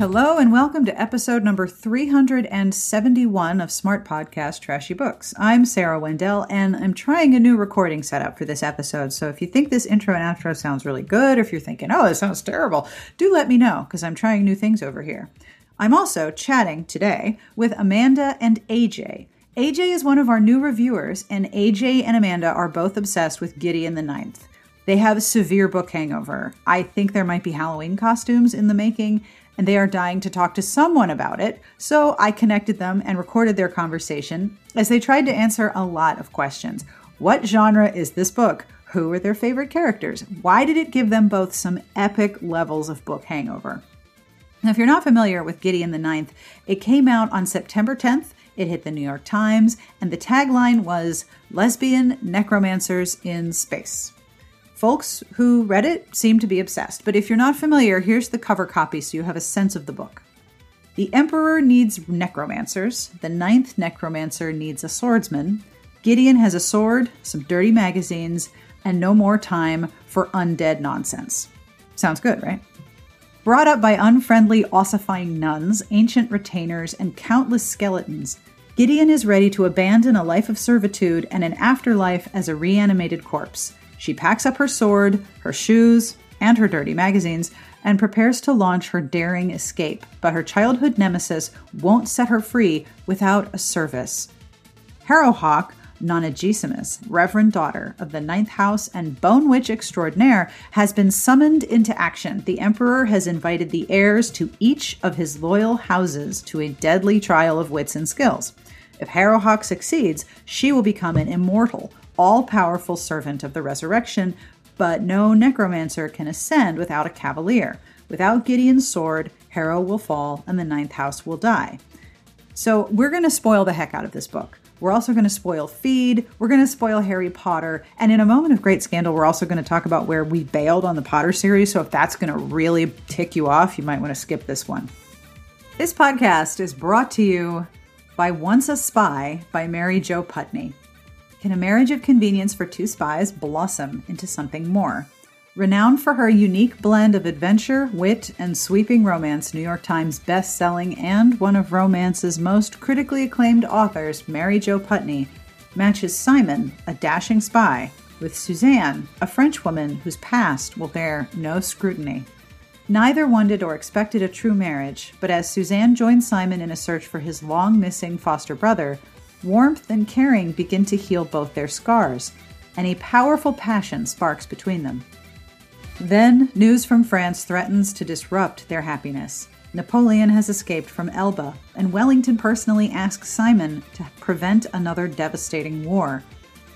Hello and welcome to episode number 371 of Smart Podcast Trashy Books. I'm Sarah Wendell and I'm trying a new recording setup for this episode. So if you think this intro and outro sounds really good, or if you're thinking, oh, it sounds terrible, do let me know because I'm trying new things over here. I'm also chatting today with Amanda and AJ. AJ is one of our new reviewers, and AJ and Amanda are both obsessed with Gideon the Ninth. They have severe book hangover. I think there might be Halloween costumes in the making, and they are dying to talk to someone about it. So I connected them and recorded their conversation as they tried to answer a lot of questions. What genre is this book? Who are their favorite characters? Why did it give them both some epic levels of book hangover? Now, if you're not familiar with Gideon the Ninth, it came out on September 10th. It hit the New York Times, and the tagline was Lesbian Necromancers in Space. Folks who read it seem to be obsessed, but if you're not familiar, here's the cover copy so you have a sense of the book. The Emperor needs necromancers, the ninth necromancer needs a swordsman, Gideon has a sword, some dirty magazines, and no more time for undead nonsense. Sounds good, right? Brought up by unfriendly, ossifying nuns, ancient retainers, and countless skeletons, Gideon is ready to abandon a life of servitude and an afterlife as a reanimated corpse she packs up her sword, her shoes, and her dirty magazines and prepares to launch her daring escape, but her childhood nemesis won't set her free without a service. Harrowhark, Nonagesimus, Reverend Daughter of the Ninth House and Bone Witch Extraordinaire, has been summoned into action. The Emperor has invited the heirs to each of his loyal houses to a deadly trial of wits and skills. If Harrowhark succeeds, she will become an immortal, all powerful servant of the resurrection, but no necromancer can ascend without a cavalier. Without Gideon's sword, Harrow will fall and the ninth house will die. So we're going to spoil the heck out of this book. We're also going to spoil Feed. We're going to spoil Harry Potter. And in a moment of great scandal, we're also going to talk about where we bailed on the Potter series. So if that's going to really tick you off, you might want to skip this one. This podcast is brought to you by Once a Spy by Mary Jo Putney. Can a marriage of convenience for two spies blossom into something more? Renowned for her unique blend of adventure, wit, and sweeping romance, New York Times best-selling and one of romance's most critically acclaimed authors, Mary Jo Putney, matches Simon, a dashing spy, with Suzanne, a French woman whose past will bear no scrutiny. Neither wanted or expected a true marriage, but as Suzanne joins Simon in a search for his long missing foster brother, Warmth and caring begin to heal both their scars, and a powerful passion sparks between them. Then, news from France threatens to disrupt their happiness. Napoleon has escaped from Elba, and Wellington personally asks Simon to prevent another devastating war.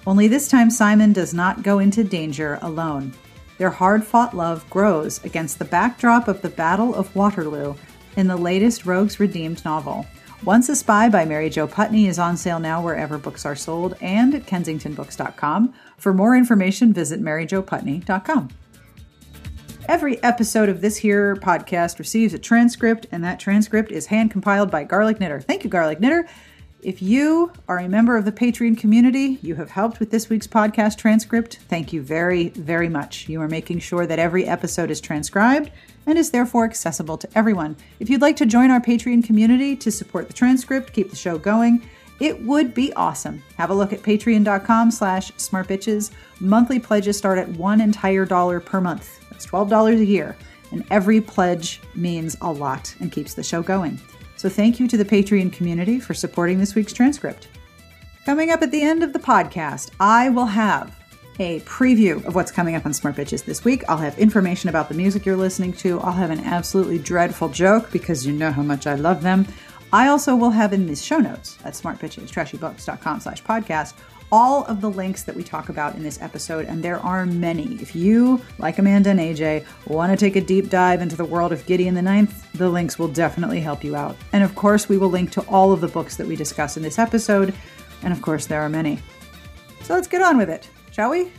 Only this time, Simon does not go into danger alone. Their hard fought love grows against the backdrop of the Battle of Waterloo in the latest Rogues Redeemed novel. Once a Spy by Mary Jo Putney is on sale now wherever books are sold and at kensingtonbooks.com. For more information, visit maryjoputney.com. Every episode of this here podcast receives a transcript, and that transcript is hand compiled by Garlic Knitter. Thank you, Garlic Knitter. If you are a member of the Patreon community, you have helped with this week's podcast transcript. Thank you very, very much. You are making sure that every episode is transcribed and is therefore accessible to everyone. If you'd like to join our Patreon community to support the transcript, keep the show going, it would be awesome. Have a look at patreon.com slash smartbitches. Monthly pledges start at one entire dollar per month. That's $12 a year. And every pledge means a lot and keeps the show going. So thank you to the Patreon community for supporting this week's transcript. Coming up at the end of the podcast, I will have a preview of what's coming up on Smart Bitches this week. I'll have information about the music you're listening to. I'll have an absolutely dreadful joke because you know how much I love them. I also will have in the show notes at smartbitchestrashybooks.com slash podcast all of the links that we talk about in this episode, and there are many. If you, like Amanda and AJ, want to take a deep dive into the world of Gideon the Ninth, the links will definitely help you out. And of course, we will link to all of the books that we discuss in this episode, and of course, there are many. So let's get on with it shall we?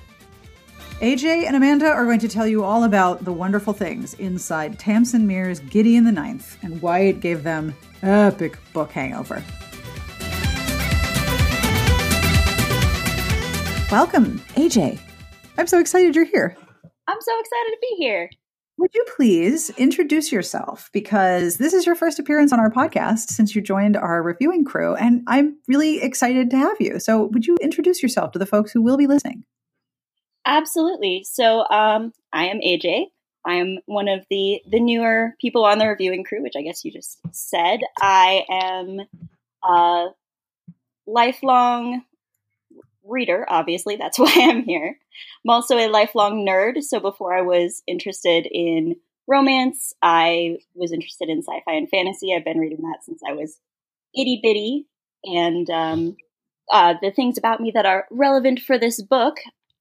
AJ and Amanda are going to tell you all about the wonderful things inside Tamsin Muir's Gideon the Ninth and why it gave them epic book hangover. Welcome, AJ. I'm so excited you're here. I'm so excited to be here. Would you please introduce yourself? Because this is your first appearance on our podcast since you joined our reviewing crew, and I'm really excited to have you. So, would you introduce yourself to the folks who will be listening? Absolutely. So, um, I am AJ. I am one of the the newer people on the reviewing crew, which I guess you just said. I am a lifelong reader, obviously. That's why I'm here. I'm also a lifelong nerd. So before I was interested in romance, I was interested in sci fi and fantasy. I've been reading that since I was itty bitty. And um, uh, the things about me that are relevant for this book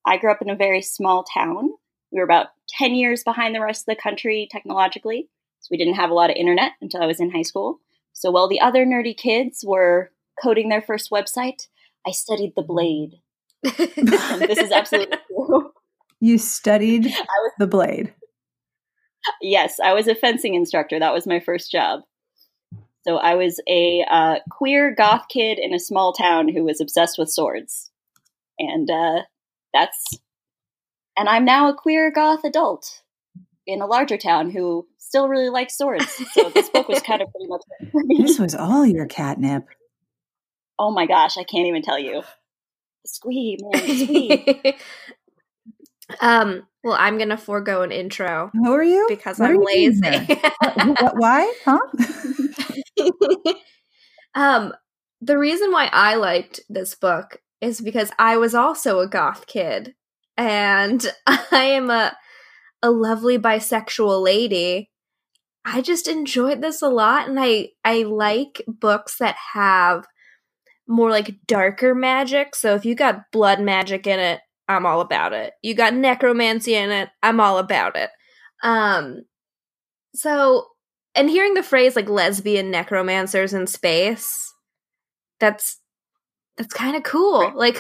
I grew up in a very small town. We were about 10 years behind the rest of the country technologically. So we didn't have a lot of internet until I was in high school. So while the other nerdy kids were coding their first website, I studied the blade. this is absolutely true. You studied was, the blade. Yes, I was a fencing instructor. That was my first job. So I was a uh, queer goth kid in a small town who was obsessed with swords, and uh, that's. And I'm now a queer goth adult in a larger town who still really likes swords. So this book was kind of pretty much. This was all your catnip. Oh my gosh, I can't even tell you. Squee, man, squee. um, well, I'm gonna forego an intro. Who are you? Because what I'm lazy. what, why? Huh? um, the reason why I liked this book is because I was also a goth kid, and I am a a lovely bisexual lady. I just enjoyed this a lot, and I I like books that have more like darker magic. So if you got blood magic in it, I'm all about it. You got necromancy in it, I'm all about it. Um so and hearing the phrase like lesbian necromancers in space, that's that's kind of cool. Like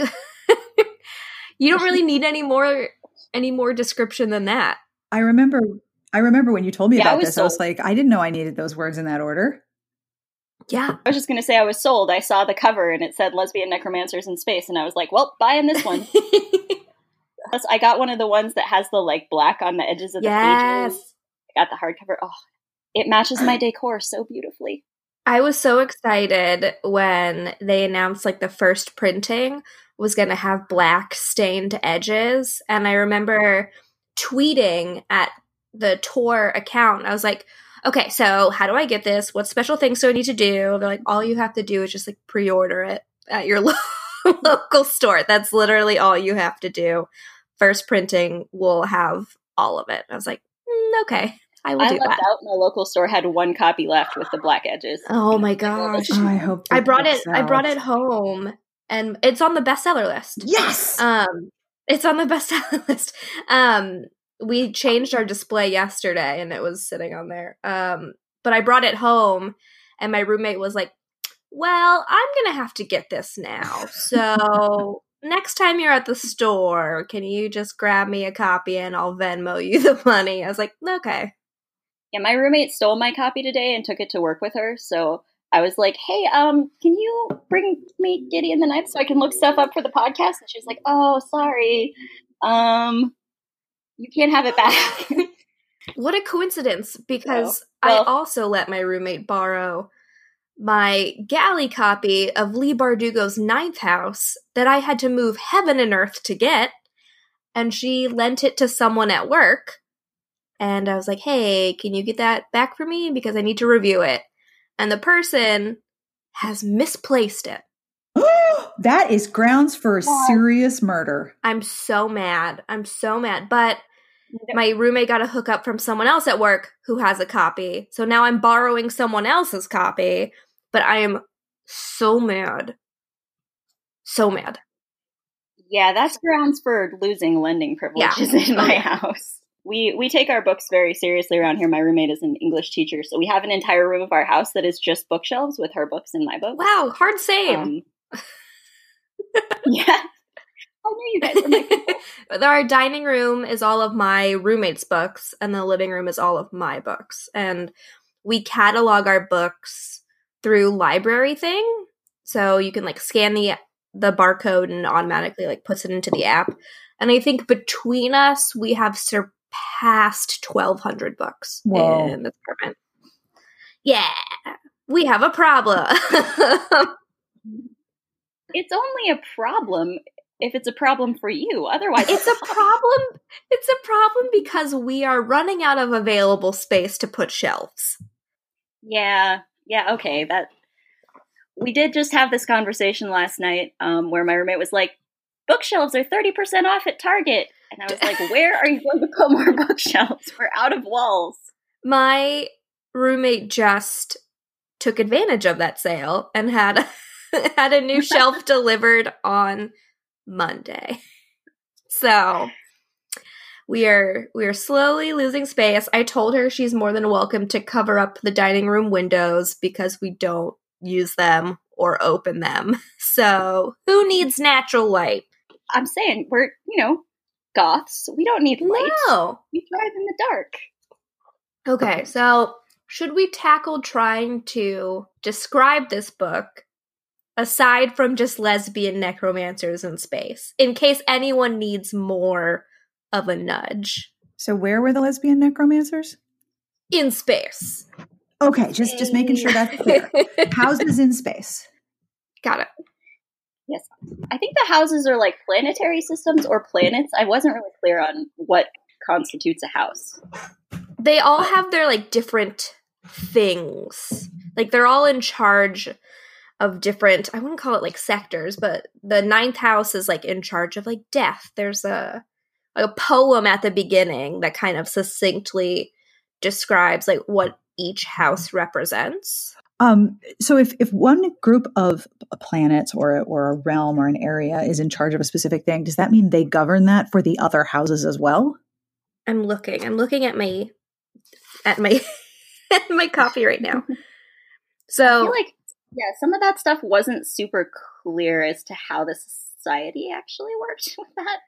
you don't really need any more any more description than that. I remember I remember when you told me yeah, about I this, I was like, I didn't know I needed those words in that order. Yeah. I was just going to say I was sold. I saw the cover and it said lesbian necromancers in space and I was like, well, buying this one. Plus I got one of the ones that has the like black on the edges of the yes. pages. I got the hardcover. Oh, it matches my decor so beautifully. I was so excited when they announced like the first printing was going to have black stained edges and I remember tweeting at the Tor account. I was like, okay, so how do I get this? What special things do I need to do? They're like, all you have to do is just like pre order it at your lo- local store. That's literally all you have to do. First printing will have all of it. I was like, mm, okay. I will I do that. out. My local store had one copy left with the black edges. Oh my gosh! Oh, I hope I brought it. Out. I brought it home, and it's on the bestseller list. Yes. Um, it's on the bestseller list. Um, we changed our display yesterday and it was sitting on there. Um, but I brought it home and my roommate was like, "Well, I'm going to have to get this now." So, next time you're at the store, can you just grab me a copy and I'll Venmo you the money? I was like, "Okay." Yeah, my roommate stole my copy today and took it to work with her. So, I was like, "Hey, um, can you bring me Gideon the Ninth so I can look stuff up for the podcast?" And she was like, "Oh, sorry." Um, you can't have it back. what a coincidence because oh, well, I also let my roommate borrow my galley copy of Leigh Bardugo's Ninth House that I had to move heaven and earth to get. And she lent it to someone at work. And I was like, hey, can you get that back for me? Because I need to review it. And the person has misplaced it. That is grounds for serious murder. I'm so mad. I'm so mad. But my roommate got a hookup from someone else at work who has a copy. So now I'm borrowing someone else's copy, but I am so mad. So mad. Yeah, that's grounds for losing lending privileges yeah. in my house. We we take our books very seriously around here. My roommate is an English teacher, so we have an entire room of our house that is just bookshelves with her books and my books. Wow, hard same. Um, yeah. I knew you guys were my people. Our dining room is all of my roommate's books, and the living room is all of my books. And we catalog our books through LibraryThing. So you can like scan the the barcode and automatically like puts it into the app. And I think between us we have surpassed 1200 books Whoa. in this apartment. Yeah, we have a problem. It's only a problem if it's a problem for you. Otherwise, it's a problem. It's a problem because we are running out of available space to put shelves. Yeah, yeah, okay. That we did just have this conversation last night, um, where my roommate was like, "Bookshelves are thirty percent off at Target," and I was like, "Where are you going to put more bookshelves? We're out of walls." My roommate just took advantage of that sale and had had a new shelf delivered on Monday. So we are we are slowly losing space. I told her she's more than welcome to cover up the dining room windows because we don't use them or open them. So who needs natural light? I'm saying we're, you know, goths. We don't need light. No. We thrive in the dark. Okay, so should we tackle trying to describe this book aside from just lesbian necromancers in space, in case anyone needs more of a nudge? So where were the lesbian necromancers? In space. Okay, just just making sure that's clear. Houses in space. Got it. Yes, I think the houses are like planetary systems or planets. I wasn't really clear on what constitutes a house. They all have their like different things. Like they're all in charge of different I wouldn't call it like sectors, but the ninth house is like in charge of like death. There's a a poem at the beginning that kind of succinctly describes like what each house represents. Um, so if, if one group of planets or or a realm or an area is in charge of a specific thing, does that mean they govern that for the other houses as well? I'm looking. I'm looking at my at my at my copy right now. I So feel like yeah, some of that stuff wasn't super clear as to how the society actually worked with that.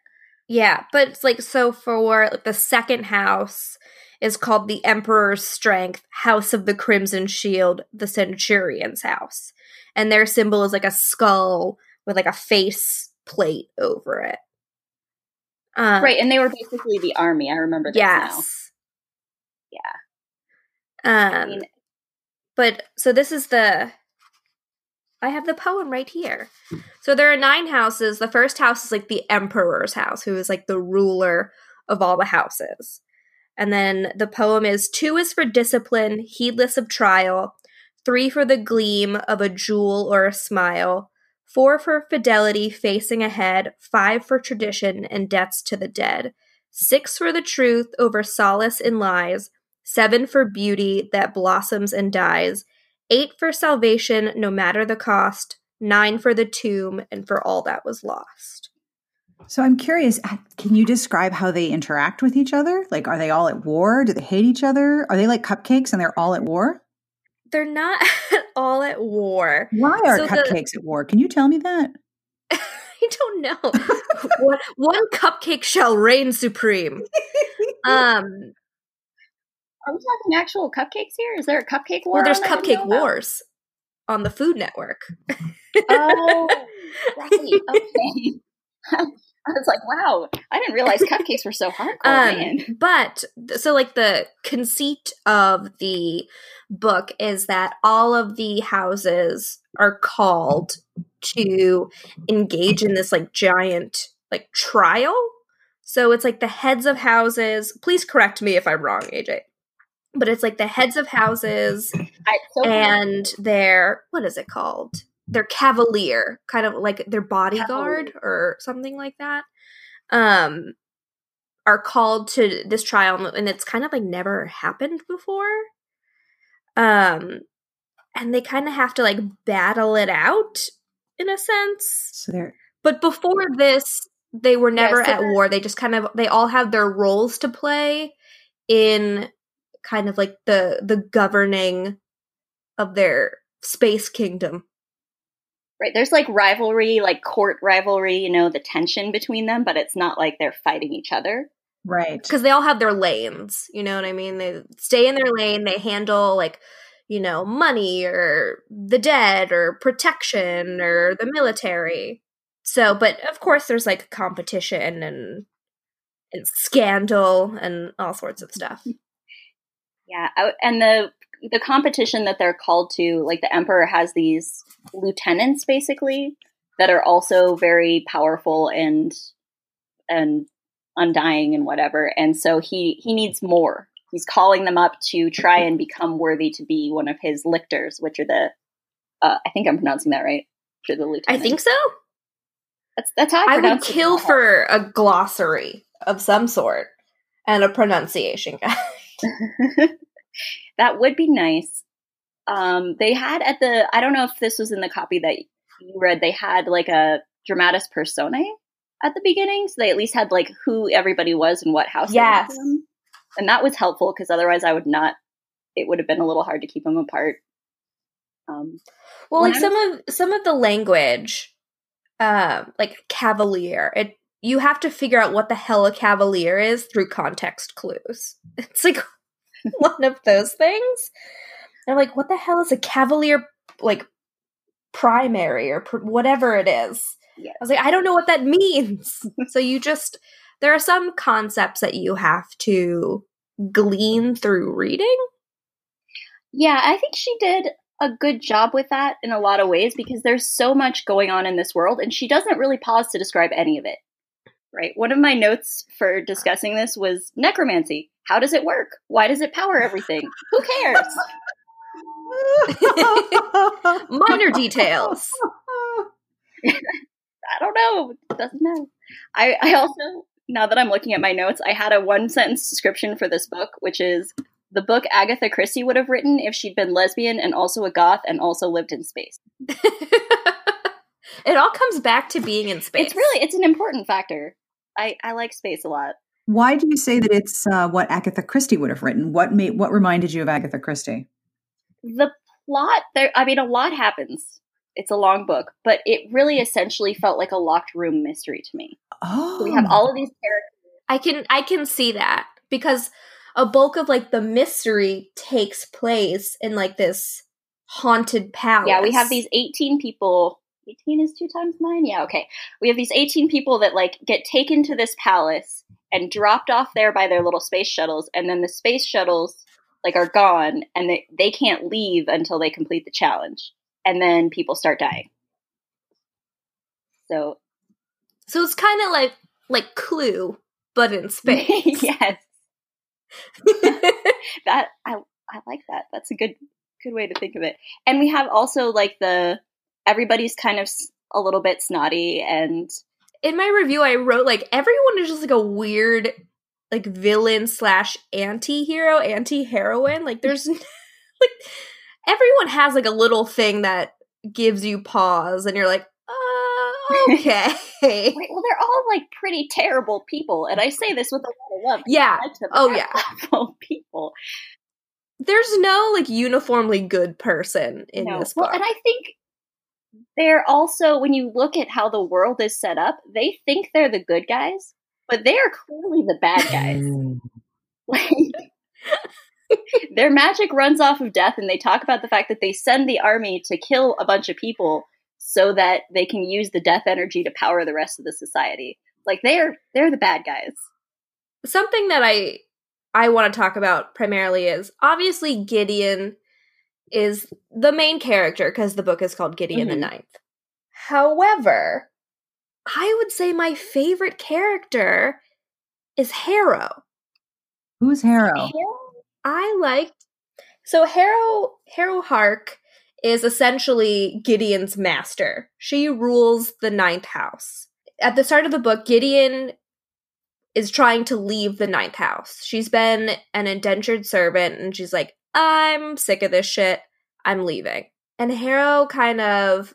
Yeah, but it's like so for like, the second house is called the Emperor's Strength, House of the Crimson Shield, the Centurion's house. And their symbol is like a skull with like a face plate over it. Um, right, and they were basically the army. I remember now. Yes. Yeah. Um, I mean, but so this is the I have the poem right here. So there are nine houses. The first house is like the emperor's house, who is like the ruler of all the houses. And then the poem is two is for discipline, heedless of trial, three for the gleam of a jewel or a smile, four for fidelity facing ahead, five for tradition and debts to the dead, six for the truth over solace in lies, seven for beauty that blossoms and dies, eight for salvation no matter the cost, nine for the tomb and for all that was lost. So I'm curious, can you describe how they interact with each other? Like are they all at war? Do they hate each other? Are they like cupcakes and they're all at war? They're not all at war. Why are So the- cupcakes at war? Can you tell me that? I don't know. one, one cupcake shall reign supreme. Um, are we talking actual cupcakes here? Is there a cupcake war? well, there's on that I Cupcake? Wars on the Food Network. Oh, right. Okay. I was like, wow, I didn't realize cupcakes were so hardcore, Um, man. but so like the conceit of the book is that all of the houses are called to engage in this like giant like trial. So it's like the heads of houses. Please correct me if I'm wrong, AJ. But it's like the heads of houses I, so and their what is it called? Their cavalier, kind of like their bodyguard or something like that. Um are called to this trial and it's kind of like never happened before. Um and they kind of have to like battle it out in a sense. So they're But before this, they were never so at war. They just kind of they all have their roles to play in kind of like the the governing of their space kingdom. right. There's like rivalry, like court rivalry, you know, the tension between them, but it's not like they're fighting each other. right. Because they all have their lanes, you know what I mean? They stay in their lane, they handle like, you know, money or the dead or protection or the military. So, but of course there's like competition and and scandal and all sorts of stuff. Yeah, and the the competition that they're called to, like the emperor has these lieutenants basically that are also very powerful and and undying and whatever. And so he he needs more. He's calling them up to try and become worthy to be one of his lictors, which are the uh, I think I'm pronouncing that right. For the lieutenant. I think so. That's that's how I, I would kill for a glossary of some sort and a pronunciation guide. that would be nice. Um, they had at the I don't know if this was in the copy that you read. They had like a dramatis personae at the beginning, so they at least had like who everybody was and what house. Yes, and that was helpful because otherwise I would not. It would have been a little hard to keep them apart. Um, well, like some of some of the language, um, like cavalier, it you have to figure out what the hell a cavalier is through context clues. It's like one of those things. They're like, what the hell is a cavalier like primary or pr- whatever it is? Yeah. I was like, I don't know what that means. so you just there are some concepts that you have to glean through reading. Yeah, I think she did a good job with that in a lot of ways because there's so much going on in this world and she doesn't really pause to describe any of it. Right? One of my notes for discussing this was necromancy. How does it work? Why does it power everything? Who cares? Minor details. I don't know. It doesn't matter. I, I also, now that I'm looking at my notes, I had a one sentence description for this book, which is the book Agatha Christie would have written if she'd been lesbian and also a goth and also lived in space. it all comes back to being in space. It's really it's an important factor. I I like space a lot. Why do you say that it's uh, what Agatha Christie would have written? What made what reminded you of Agatha Christie? The plot there. I mean, a lot happens. It's a long book, but it really essentially felt like a locked room mystery to me. Oh, so we have all of these characters. I can I can see that because a bulk of like the mystery takes place in like this haunted palace. Yeah, we have these 18 people 18 is two times nine? Yeah, okay. We have these 18 people that like get taken to this palace and dropped off there by their little space shuttles, and then the space shuttles like are gone and they, they can't leave until they complete the challenge. And then people start dying. So So it's kinda like like Clue, but in space. yes. that I I like that. That's a good good way to think of it. And we have also like the everybody's kind of a little bit snotty and in my review i wrote like everyone is just like a weird like villain slash anti-hero anti-heroine. Like there's like everyone has like a little thing that gives you pause and you're like uh, okay. Wait, well they're all like pretty terrible people and i say this with a lot of love yeah. Oh yeah. people. There's no like uniformly good person in no. this book well, and i think they're also when you look at how the world is set up, they think they're the good guys, but they are clearly the bad guys. Mm. like their magic runs off of death and they talk about the fact that they send the army to kill a bunch of people so that they can use the death energy to power the rest of the society. Like they're they're the bad guys. Something that I I want to talk about primarily is obviously Gideon is the main character because the book is called Gideon mm-hmm. the Ninth. However, I would say my favorite character is Harrow. Who's Harrow? I liked so Harrow Harrowhark is essentially Gideon's master. She rules the ninth house. At the start of the book, Gideon is trying to leave the ninth house. She's been an indentured servant and she's like, I'm sick of this shit. I'm leaving. And Harrow kind of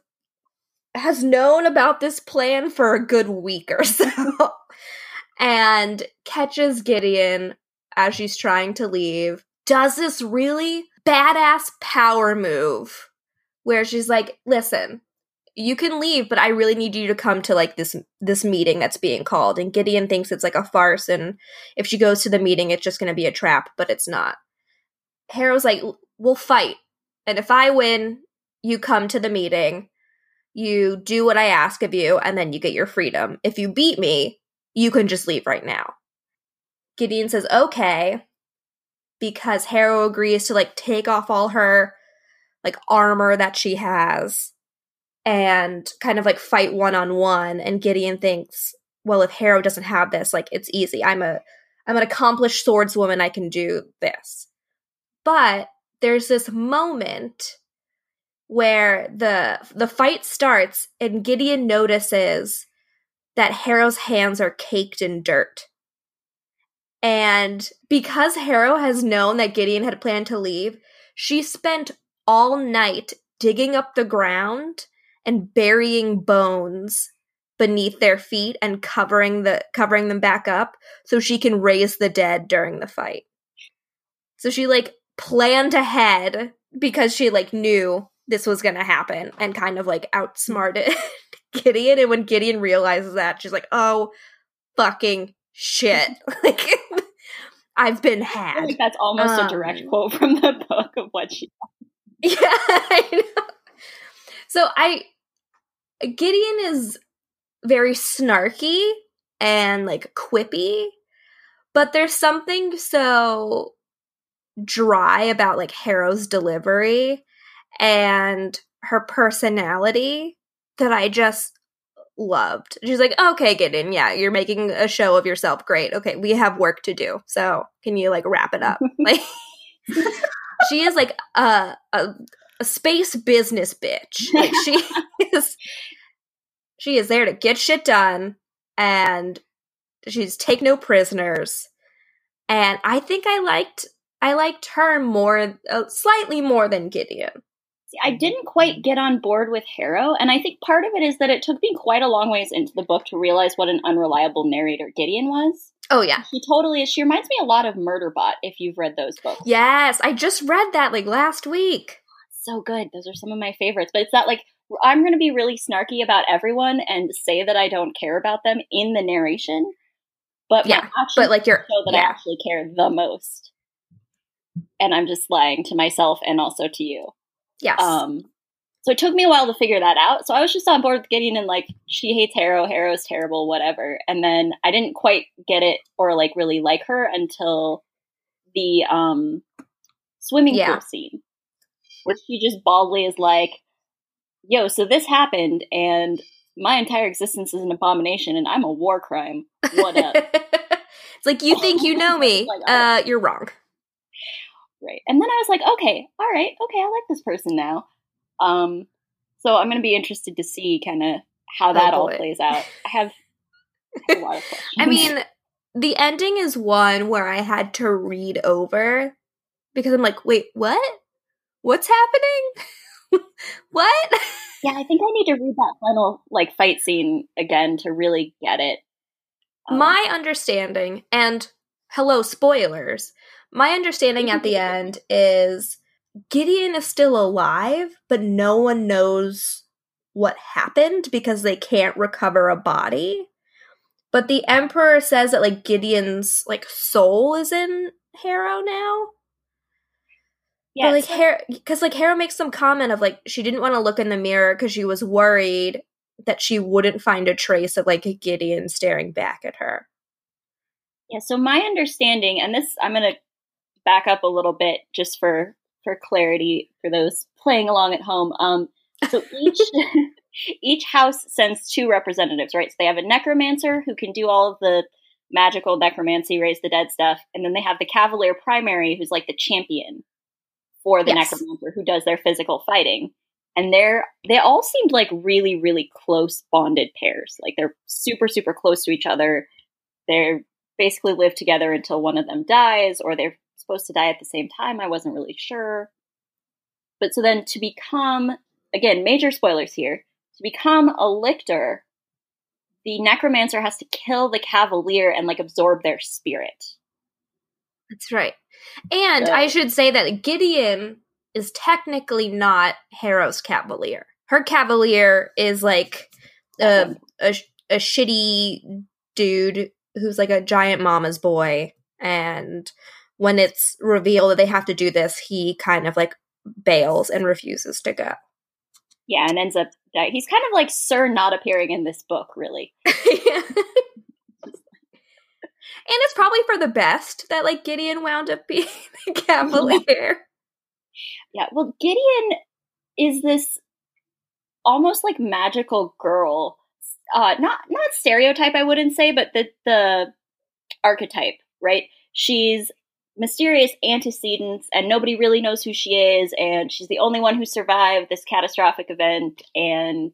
has known about this plan for a good week or so and catches Gideon as she's trying to leave, does this really badass power move where she's like, listen, you can leave, but I really need you to come to like this this meeting that's being called. And Gideon thinks it's like a farce, and if she goes to the meeting, it's just going to be a trap, but it's not. Harrow's like, we'll fight. And if I win, you come to the meeting, you do what I ask of you, and then you get your freedom. If you beat me, you can just leave right now. Gideon says, okay, because Harrow agrees to like take off all her like armor that she has and kind of like fight one on one. And Gideon thinks, well, if Harrow doesn't have this, like it's easy. I'm a I'm an accomplished swordswoman. I can do this. But there's this moment where the the fight starts and Gideon notices that Harrow's hands are caked in dirt. And because Harrow has known that Gideon had planned to leave, she spent all night digging up the ground and burying bones beneath their feet and covering the covering them back up so she can raise the dead during the fight. So she like planned ahead because she like knew this was going to happen and kind of like outsmarted Gideon and when Gideon realizes that she's like, "Oh, fucking shit." like I've been had. I that's almost um, a direct um, quote from the book of what she Yeah. I so I Gideon is very snarky and like quippy, but there's something so dry about like Harrow's delivery and her personality that I just loved. She's like, okay, Gideon, yeah, you're making a show of yourself. Great. Okay, we have work to do. So can you like wrap it up? like she is like a, a, a space business bitch. Like she is she is there to get shit done and she's take no prisoners. And I think I liked I liked her more uh, slightly more than Gideon. I didn't quite get on board with Harrow, and I think part of it is that it took me quite a long ways into the book to realize what an unreliable narrator Gideon was. Oh yeah, she totally is. She reminds me a lot of Murderbot. If you've read those books, yes, I just read that like last week. So good. Those are some of my favorites. But it's that like I'm going to be really snarky about everyone and say that I don't care about them in the narration, but yeah, but like you're show that yeah. I actually care the most, and I'm just lying to myself and also to you. Yes. Um, so it took me a while to figure that out. So I was just on board with Gideon and like she hates Harrow, Harrow's terrible, whatever. And then I didn't quite get it or like really like her until the um swimming yeah. pool scene. Where she just baldly is like, Yo, so this happened and my entire existence is an abomination and I'm a war crime. What up? it's like you think you know me. like, uh you're wrong. Right. And then I was like, okay, all right, okay, I like this person now. Um, so I'm going to be interested to see kind of how oh, that oh all plays out. I have, I have a lot of questions. I mean, the ending is one where I had to read over because I'm like, wait, what? What's happening? what? Yeah, I think I need to read that final like fight scene again to really get it. Um, My understanding, and hello, spoilers, my understanding at the end is Gideon is still alive, but no one knows what happened because they can't recover a body. But the Emperor says that like Gideon's like soul is in Harrow now. Yeah, but, like Harrow, because like Harrow makes some comment of like she didn't want to look in the mirror because she was worried that she wouldn't find a trace of like Gideon staring back at her. Yeah, so my understanding, and this I'm gonna back up a little bit just for for clarity for those playing along at home. Um, so each each house sends two representatives, right? So they have a necromancer who can do all of the magical necromancy, raise the dead stuff, and then they have the cavalier primary who's like the champion for the yes. necromancer who does their physical fighting. And they're they all seemed like really really close bonded pairs. Like they're super super close to each other. They're basically live together until one of them dies or they're supposed to die at the same time. I wasn't really sure. But so then to become, again, major spoilers here, to become a lictor, the necromancer has to kill the cavalier and like absorb their spirit. That's right. And so. I should say that Gideon is technically not Harrow's cavalier. Her cavalier is like a, a, a shitty dude who's like a giant mama's boy and when it's revealed that they have to do this, he kind of like bails and refuses to go. Yeah, and ends up he's kind of like Sir not appearing in this book, really. And it's probably for the best that like Gideon wound up being the Cavalier. Yeah, well, Gideon is this almost like magical girl. Uh, not not stereotype, I wouldn't say, but the the archetype, right? She's mysterious antecedents, and nobody really knows who she is, and she's the only one who survived this catastrophic event, and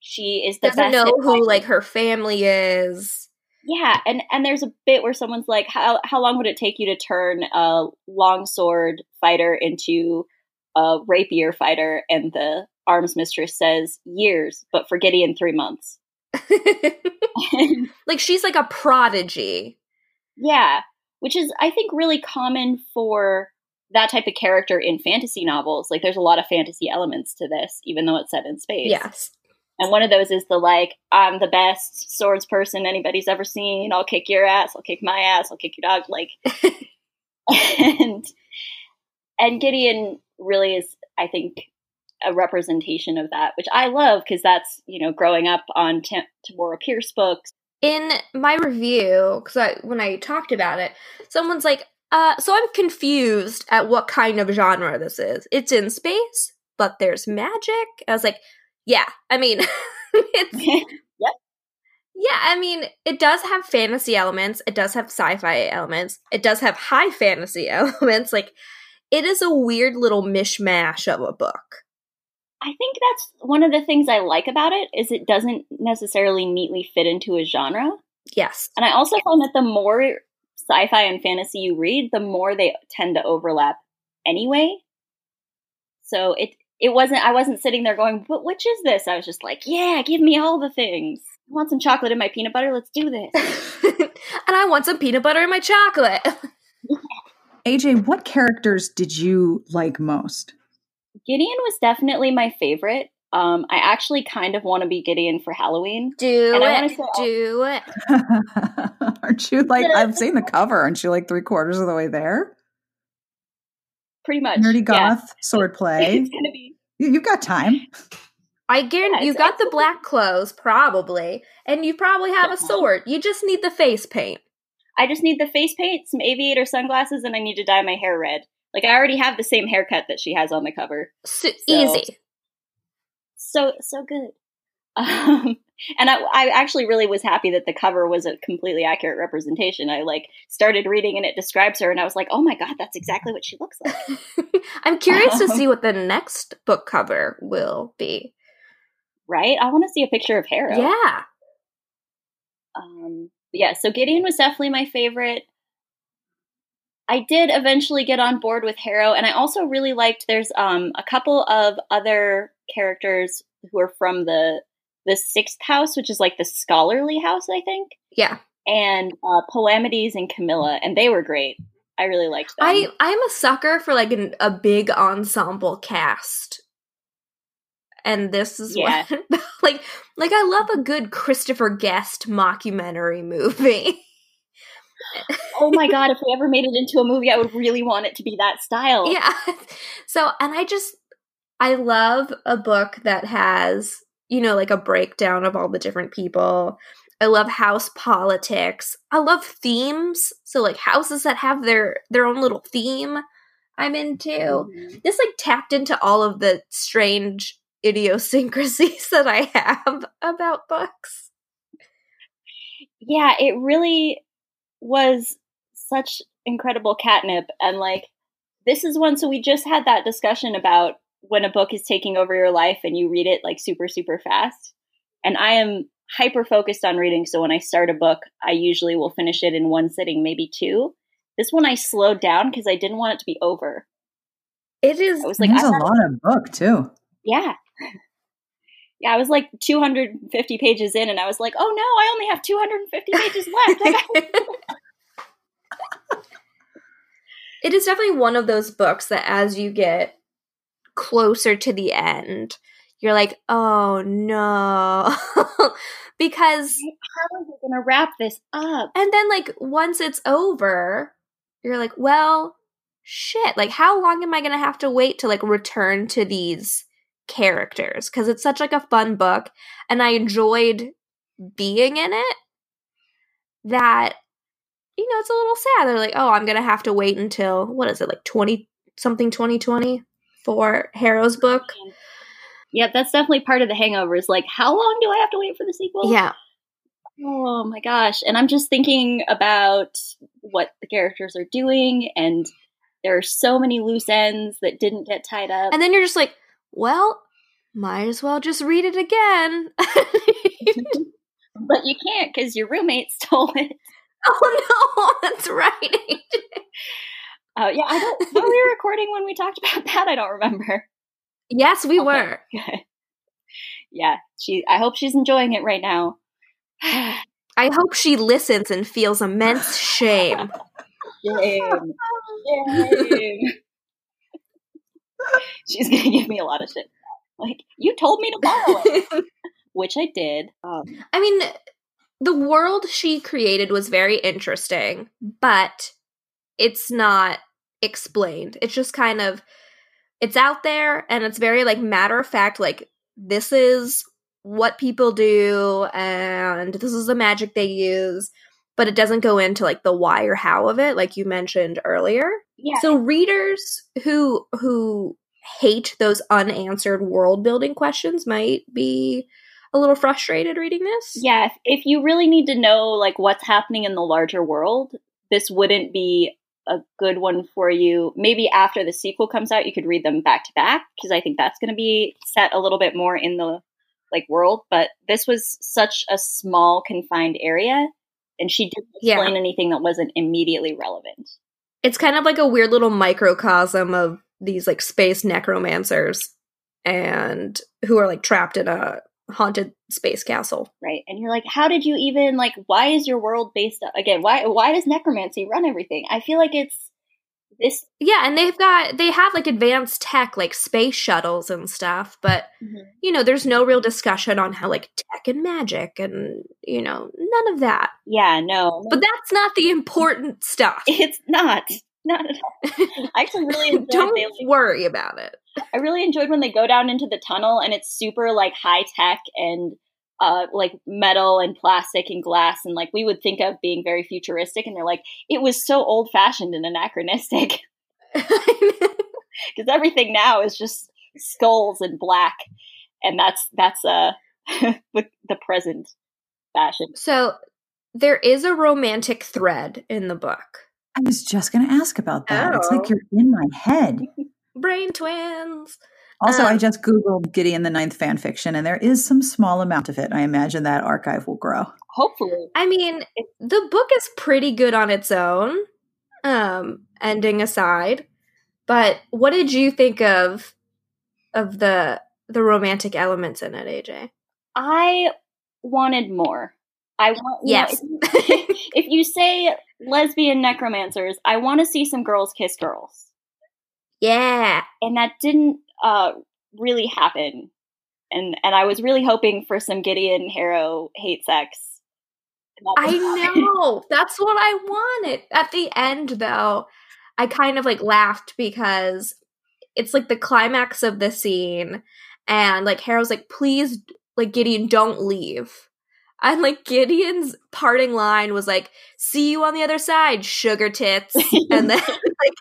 she is the Doesn't know who finding- like her family is. Yeah, and and there's a bit where someone's like, "How how long would it take you to turn a longsword fighter into a rapier fighter?" And the arms mistress says, "Years, but for Gideon, three months." like she's like a prodigy. yeah, which is I think really common for that type of character in fantasy novels. Like, there's a lot of fantasy elements to this, even though it's set in space. Yes. And one of those is the like, I'm the best swords person anybody's ever seen. I'll kick your ass. I'll kick my ass. I'll kick your dog. Like, and and Gideon really is, I think, a representation of that, which I love because that's you know growing up on T- Tamora Pierce books. In my review because I, when i talked about it someone's like uh so i'm confused at what kind of genre this is. It's in space but there's magic? I was like yeah i mean it's yep. yeah i mean it does have fantasy elements it does have sci-fi elements it does have high fantasy elements like it is a weird little mishmash of a book I think that's one of the things I like about it is it doesn't necessarily neatly fit into a genre. yes And I also find that the more sci-fi and fantasy you read, the more they tend to overlap anyway. So it it wasn't I wasn't sitting there going, "But which is this?" I was just like, "Yeah, give me all the things. I want some chocolate in my peanut butter. Let's do this." and i want some peanut butter in my chocolate AJ, what characters did you like most? Gideon was definitely my favorite. Um, I actually kind of want to be Gideon for Halloween. do And I it say- do it Aren't you like, I've seen the cover. Aren't you like three quarters of the way there? Pretty much. Nerdy goth, sword play. It's gonna be You- You've got time. I guarantee Yeah, you it's- got the black clothes, probably, and you probably have a sword. You just need the face paint. I just need the face paint, some aviator sunglasses, and I need to dye my hair red. Like I already have the same haircut that she has on the cover. So, easy. So so good. Um, and I, I actually really was happy that the cover was a completely accurate representation. I like started reading and it describes her, and I was like, oh my god, that's exactly what she looks like. I'm curious to Um, see what the next book cover will be. right? I want to see a picture of Harrow. Yeah. Um, yeah, so Gideon was definitely my favorite. I did eventually get on board with Harrow, and I also really liked. There's um, a couple of other characters who are from the the sixth house, which is like the scholarly house, I think, Yeah. and uh, Palamedes and Camilla, and they were great. I really liked them. I I'm a sucker for like an, a big ensemble cast. And this is Yeah. what like like I love a good Christopher Guest mockumentary movie. oh my god, if we ever made it into a movie, I would really want it to be that style. Yeah. So, and I just, I love a book that has, you know, like a breakdown of all the different people. I love house politics. I love themes. So, like houses that have their their own little theme. I'm into. Mhm. This like tapped into all of the strange idiosyncrasies that I have about books. yeah, it really was such incredible catnip. And like, this is one. So we just had that discussion about when a book is taking over your life and you read it like super, super fast. And I am hyper focused on reading. So when I start a book, I usually will finish it in one sitting, maybe two. This one I slowed down because I didn't want it to be over. It is I was like, There's I a gotta- lot of book too. yeah. Yeah, I was like 250 pages in, and I was like, "Oh no, I only have 250 pages left." It is definitely one of those books that as you get closer to the end you're like oh no because How are we gonna wrap this up? and then like once it's over you're like well shit like how long am i gonna have to wait to like return to these characters because it's such like a fun book and i enjoyed being in it that you know, it's a little sad. They're like, oh, I'm gonna have to wait until what is it, like twenty something, twenty twenty for Harrow's book. Yeah, that's definitely part of the hangover. Is like, how long do I have to wait for the sequel? Yeah, Oh my gosh. And I'm just thinking about what the characters are doing, and there are so many loose ends that didn't get tied up. and then you're just like, well, might as well just read it again. but you can't because your roommate stole it. oh no, that's right. Uh, yeah, I don't. Were we recording when we talked about that? I don't remember. yes, we Okay. were. yeah, she. I hope she's enjoying it right now. I hope she listens and feels immense shame. Shame. Shame. she's gonna give me a lot of shit. Like you told me to borrow it, which I did. Um, I mean, the world she created was very interesting, but it's not explained. It's just kind of it's out there and it's very like matter of fact like this is what people do and this is the magic they use, but it doesn't go into like the why or how of it like you mentioned earlier. yeah. So readers who who hate those unanswered world building questions might be a little frustrated reading this. yeah, if, if you really need to know like what's happening in the larger world, this wouldn't be a good one for you. Maybe after the sequel comes out, you could read them back to back because I think that's going to be set a little bit more in the like world. But this was such a small, confined area, and she didn't Yeah. explain anything that wasn't immediately relevant. It's kind of like a weird little microcosm of these like space necromancers and who are like trapped in a haunted space castle. right and you're like how did you even like why is your world based on, again why why does necromancy run everything i feel like it's this Yeah, and they've got they have like advanced tech like space shuttles and stuff, but mm-hmm. you know, there's no real discussion on how like tech and magic and you know, none of that. yeah no But that's not the important stuff. it's not not at all i actually really enjoyed Don't they, worry about it. i really enjoyed when they go down into the tunnel and it's super like high tech and uh like metal and plastic and glass and like we would think of being very futuristic and they're like it was so old fashioned and anachronistic because everything now is just skulls and black and that's that's uh the, the present fashion so there is a romantic thread in the book. I was just going to ask about that. It's like Oh. you're in my head. Brain twins. Also, I Um, just Googled Gideon the Ninth fan fiction, and there is some small amount of it. I imagine that archive will grow. hopefully I mean, the book is pretty good on its own, um, ending aside. But what did you think of of the the romantic elements in it, AJ? i wanted more i want you know, Yes. if, if you say lesbian necromancers i want to see some girls kiss girls yeah. and that didn't uh really happen and and i was really hoping for some gideon harrow hate sex I know. That's what I wanted. At the end though, I kind of like laughed because it's like the climax of the scene and like Harrow's like, please like Gideon, don't leave. And like Gideon's parting line was like, see you on the other side, sugar tits. And then like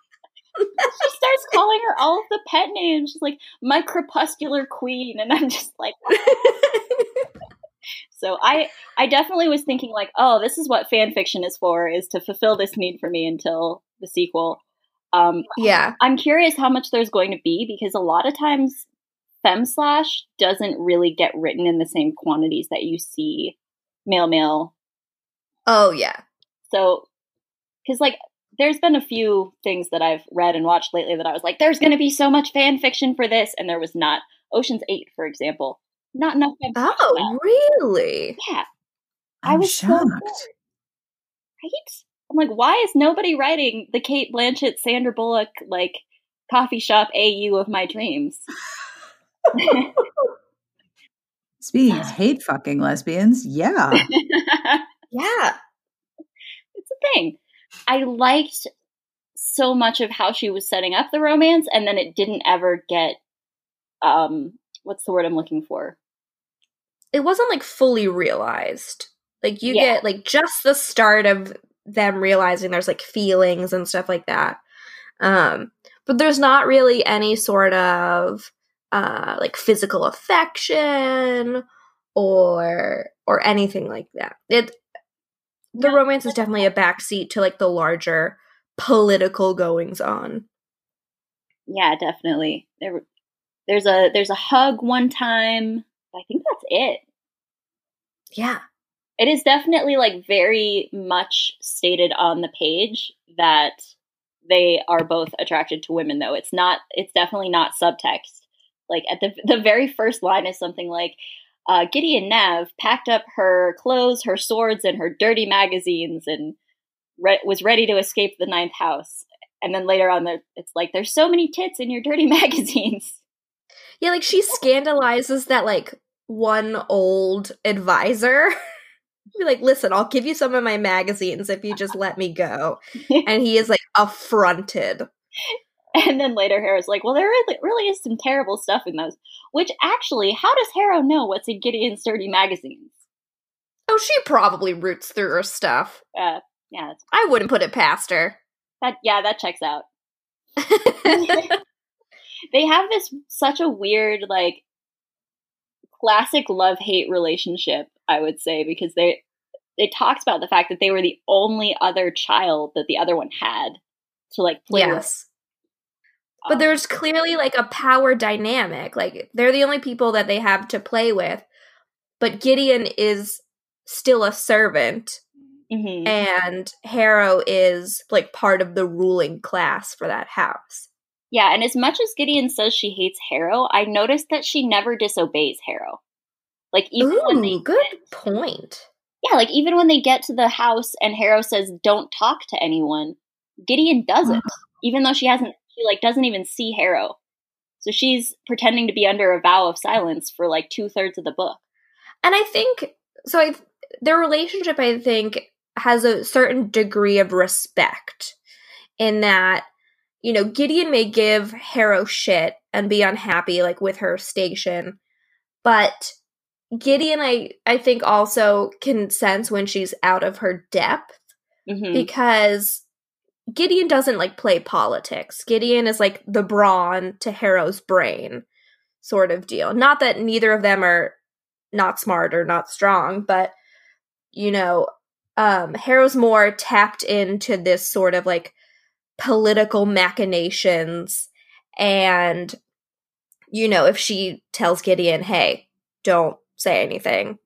she starts calling her all of the pet names. She's like my crepuscular queen. And i'm just like so i i definitely was thinking like oh this is what fan fiction is for is to fulfill this need for me until the sequel. Um Yeah. i'm curious how much there's going to be because a lot of times fem slash doesn't really get written in the same quantities that you see male male Oh yeah. so because like there's been a few things that i've read and watched lately that i was like there's going to be so much fan fiction for this and there was not oceans 8 for example not enough Oh, really? yeah I I'm was shocked. bored. right i'm like why is nobody writing the cate blanchett sandra bullock like coffee shop au of my dreams Speaking of hate fucking lesbians, yeah. Yeah. it's a thing. I liked so much of how she was setting up the romance, and then it didn't ever get um what's the word I'm looking for? It wasn't like fully realized. Like you Yeah. get like just the start of them realizing there's like feelings and stuff like that. Um, but there's not really any sort of uh, like physical affection or or anything like that. It the Yeah. romance is definitely a backseat to like the larger political goings on. Yeah, definitely. There, there's a there's a hug one time. I think that's it. Yeah. It is definitely like very much stated on the page that they are both attracted to women though. It's not it's definitely not subtext. Like at the the very first line is something like uh, Gideon Nav packed up her clothes, her swords, and her dirty magazines, and re- was ready to escape the ninth house. And then later on, it's like, "There's so many tits in your dirty magazines." Yeah, like she scandalizes that like one old advisor. Be like, listen, I'll give you some of my magazines if you just let me go. And he is like affronted. And then later, Harrow's like, "Well, there really, really is some terrible stuff in those." Which actually, how does Harrow know what's in Gideon's dirty magazines? Oh, she probably roots through her stuff. Uh, yeah, that's, I wouldn't put it past her. that yeah, that checks out. they have this such a weird like classic love hate relationship i would say because they it talks about the fact that they were the only other child that the other one had to like play with yes. But there's clearly like a power dynamic. Like they're the only people that they have to play with. But Gideon is still a servant mhm. and Harrow is like part of the ruling class for that house. yeah and as much as gideon says she hates harrow i noticed that she never disobeys harrow like even when they good get- point. yeah like even when they get to the house and harrow says don't talk to anyone gideon doesn't even though she hasn't she like doesn't even see harrow. So she's pretending to be under a vow of silence for like two-thirds of the book. And I think so I their relationship I think has a certain degree of respect in that you know Gideon may give Harrow shit and be unhappy like with her station but Gideon I I think also can sense when she's out of her depth hmm because Gideon doesn't like play politics. Gideon is like the brawn to Harrow's brain sort of deal. Not that neither of them are not smart or not strong, but you know, um Harrow's more tapped into this sort of like political machinations and you know, if she tells Gideon, "Hey, don't say anything."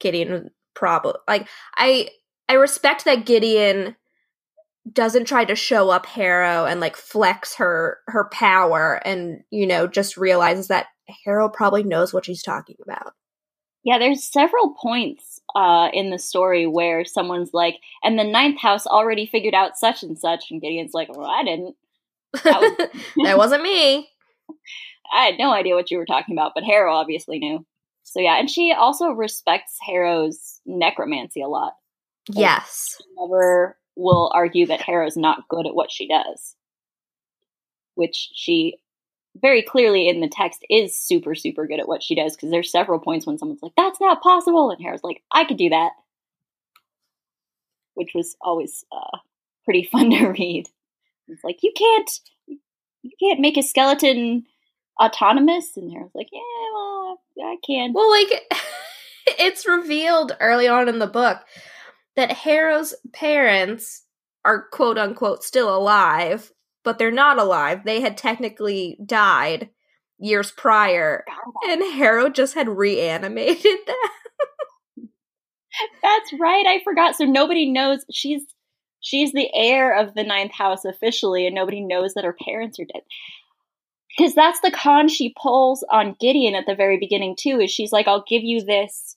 Gideon probably like I I respect that Gideon doesn't try to show up Harrow and like flex her her power and you know just realizes that Harrow probably knows what she's talking about. yeah there's several points uh in the story where someone's like and the ninth house already figured out such and such and gideon's like well i didn't That was- that wasn't me. I had no idea what you were talking about, but Harrow obviously knew. So yeah, and she also respects Harrow's necromancy a lot. Yes. She never will argue that Harrow's not good at what she does. Which she very clearly in the text is super, super good at what she does, because there's several points when someone's like, That's not possible and Harrow's like, I could do that. Which was always uh, pretty fun to read. It's like, you can't you can't make a skeleton autonomous and Harrow's like, Yeah, well I can. Well, like it's revealed early on in the book that Harrow's parents are quote unquote still alive, but they're not alive. They had technically died years prior, and Harrow just had reanimated them. That's right. I forgot. So nobody knows she's she's the heir of the ninth house officially, and nobody knows that her parents are dead. Because that's the con she pulls on Gideon at the very beginning too. Is she's like, "I'll give you this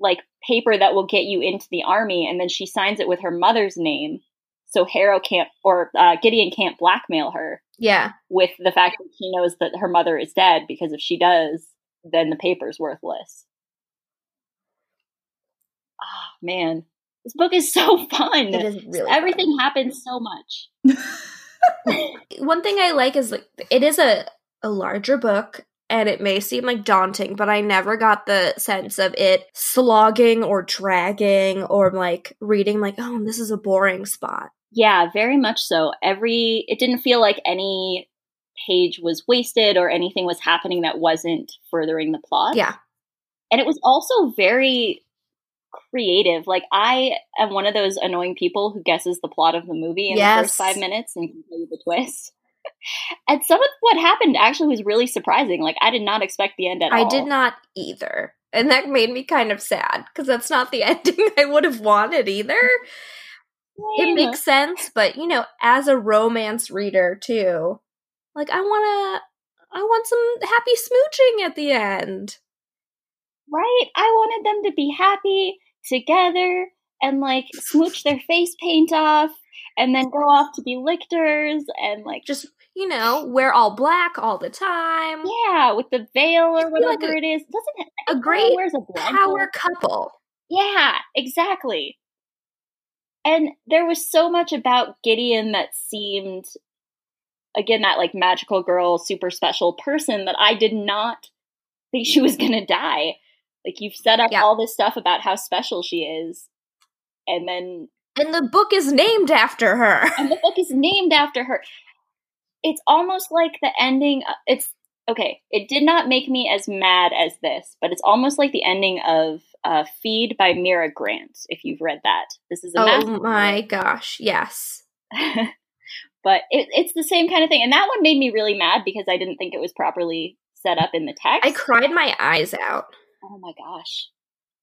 like paper that will get you into the army," and then she signs it with her mother's name, so Harrow can't or uh, Gideon can't blackmail her Yeah. with the fact that she knows that her mother is dead. Because if she does, then the paper's worthless. Ah, man, this book is so fun. It is really Everything happens so much. one thing I like is like it is a a larger book and it may seem like daunting, but I never got the sense of it slogging or dragging or like reading like, oh, this is a boring spot. Yeah, very much so. Every it didn't feel like any page was wasted or anything was happening that wasn't furthering the plot. Yeah. And it was also very creative. Like I am one of those annoying people who guesses the plot of the movie in Yes. the first five minutes and can tell you the twist. And some of what happened actually was really surprising. Like I did not expect the end at I all. I did not either. And that made me kind of sad because that's not the ending I would have wanted either. It makes sense, but you know, as a romance reader too, like I want to I want some happy smooching at the end. right. I wanted them to be happy together and like smooch their face paint off and then go off to be lictors and like Just, you know, wear all black all the time. yeah with the veil or be like whatever a- it is. Doesn't it? A great wears a power couple. Yeah, exactly. And there was so much about Gideon that seemed, again, that like magical girl, super special person that I did not think she was going to die. Like, you've set up Yeah. all this stuff about how special she is. And then, And the book is named after her. and the book is named after her. It's almost like the ending. uh, It's okay. It did not make me as mad as this, but it's almost like the ending of uh, Feed by Mira Grant, if you've read that. This is a Oh my gosh, yes. but it, it's the same kind of thing. And that one made me really mad because I didn't think it was properly set up in the text. I cried my eyes out. oh my gosh.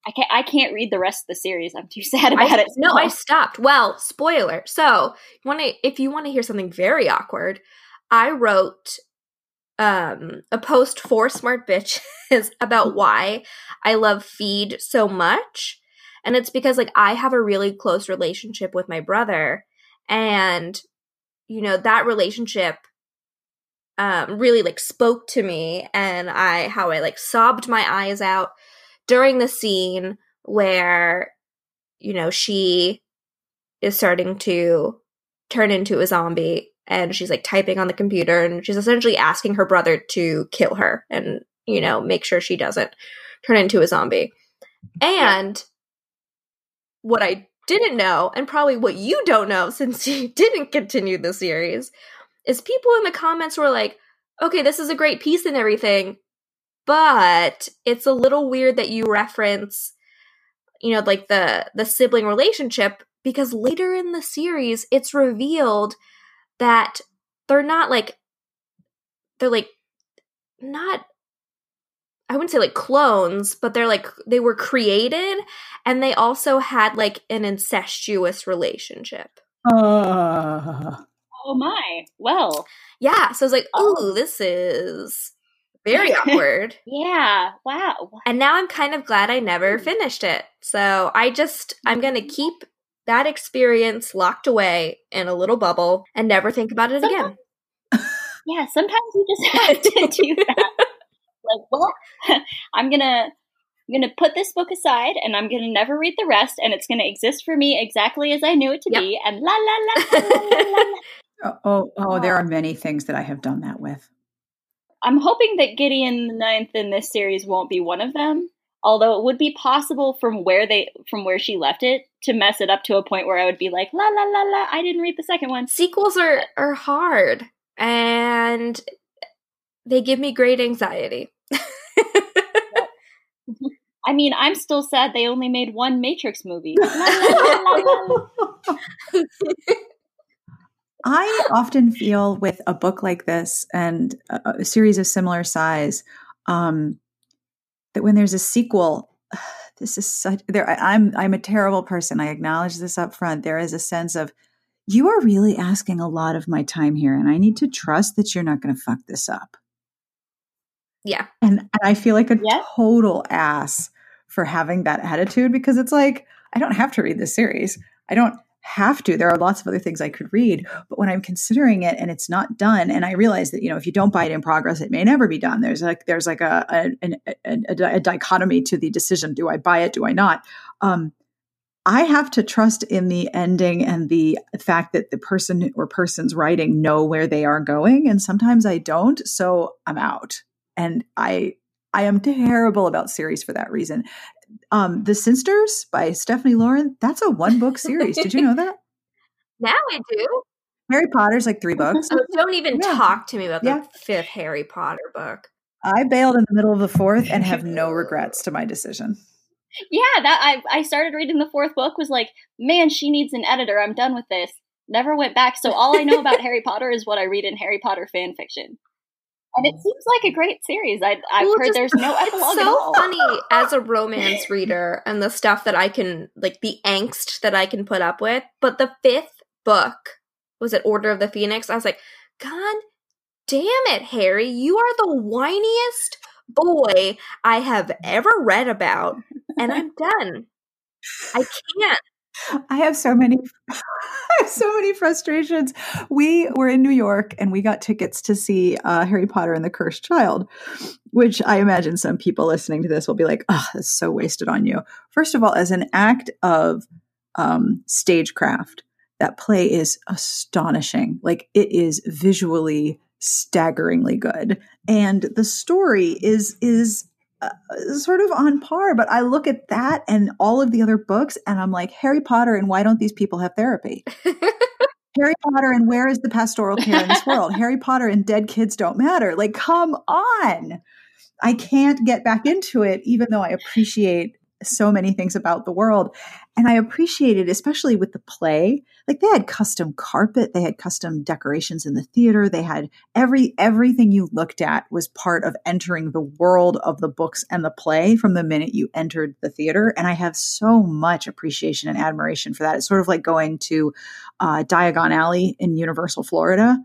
I can't, I can't read the rest of the series. I'm too sad about I, it. no, I stopped. Well, spoiler. So, want to if you want to hear something very awkward, I wrote um a post for smart bitches about why I love feed so much. And it's because like I have a really close relationship with my brother and you know that relationship um really like spoke to me and I how I like sobbed my eyes out during the scene where you know she is starting to turn into a zombie and she's like typing on the computer and she's essentially asking her brother to kill her and you know make sure she doesn't turn into a zombie. And what i didn't know and probably what you don't know since you didn't continue the series is people in the comments were like okay this is a great piece and everything but it's a little weird that you reference you know like the the sibling relationship because later in the series it's revealed that they're not like they're like not I wouldn't say like clones, but they're like they were created and they also had like an incestuous relationship. Uh, Oh my. Well, Yeah, so I was like, Oh. "Ooh, this is very awkward." yeah. Wow. And now I'm kind of glad I never finished it. So I just, I'm going to keep that experience locked away in a little bubble and never think about it again. Yeah, sometimes you just have to do that. like, well, I'm gonna I'm gonna put this book aside and I'm gonna never read the rest and it's gonna exist for me exactly as I knew it to Yep. be and la la la la la la la. oh, oh, oh, there uh. are many things that I have done that with. I'm hoping that Gideon the Ninth in this series won't be one of them. Although it would be possible from where they from where she left it to mess it up to a point where I would be like, la la la la, I didn't read the second one. Sequels are, are hard and they give me great anxiety. I mean, I'm still sad they only made one Matrix movie. La, la, la. I often feel with a book like this and a, a series of similar size um, that when there's a sequel, this is such. There, I, I'm I'm a terrible person. I acknowledge this up front. There is a sense of you are really asking a lot of my time here, and I need to trust that you're not going to fuck this up. yeah. And, and I feel like a Yeah. total ass for having that attitude because it's like, I don't have to read this series. I don't have to. There are lots of other things I could read. But when I'm considering it and it's not done, and I realize that, you know, if you don't buy it in progress, it may never be done. There's like, there's like a, a, a, a, a dichotomy to the decision. Do I buy it? Do I not? Um, I have to trust in the ending and the fact that the person or persons writing know where they are going. And sometimes I don't. So I'm out. and I I am terrible about series for that reason. Um, the Sisters by Stephanie Lauren, that's a one book series. Did you know that? Now I do. Harry Potter's like three books. Oh, don't even Yeah. talk to me about the fifth Harry Potter book. I bailed in the middle of the fourth and have no regrets to my decision. Yeah, that I I started reading the fourth book was like, man, she needs an editor. I'm done with this. Never went back. So all I know about Harry Potter is what I read in Harry Potter fan fiction. And it seems like a great series. I I've Well, heard just- there's no epilogue at so all. funny as a romance reader and the stuff that I can like the angst that I can put up with. But the fifth book was it Order of the Phoenix? I was like, God damn it, Harry, you are the whiniest boy I have ever read about, and I'm done. I can't. I have so many I have so many frustrations. We were in New York and we got tickets to see uh, Harry Potter and the Cursed Child, which I imagine some people listening to this will be like, "Oh, that's so wasted on you." First of all, as an act of um, stagecraft, that play is astonishing. Like it is visually staggeringly good, and the story is is uh, sort of on par. But I look at that and all of the other books, and I'm like, Harry Potter, and why don't these people have therapy? Harry Potter, and where is the pastoral care in this world? Harry Potter and dead kids don't matter. Like, come on. I can't get back into it, even though I appreciate so many things about the world. And I appreciate it, especially with the play. Like they had custom carpet, they had custom decorations in the theater, they had every everything you looked at was part of entering the world of the books and the play from the minute you entered the theater. And I have so much appreciation and admiration for that. It's sort of like going to uh, Diagon Alley in Universal Florida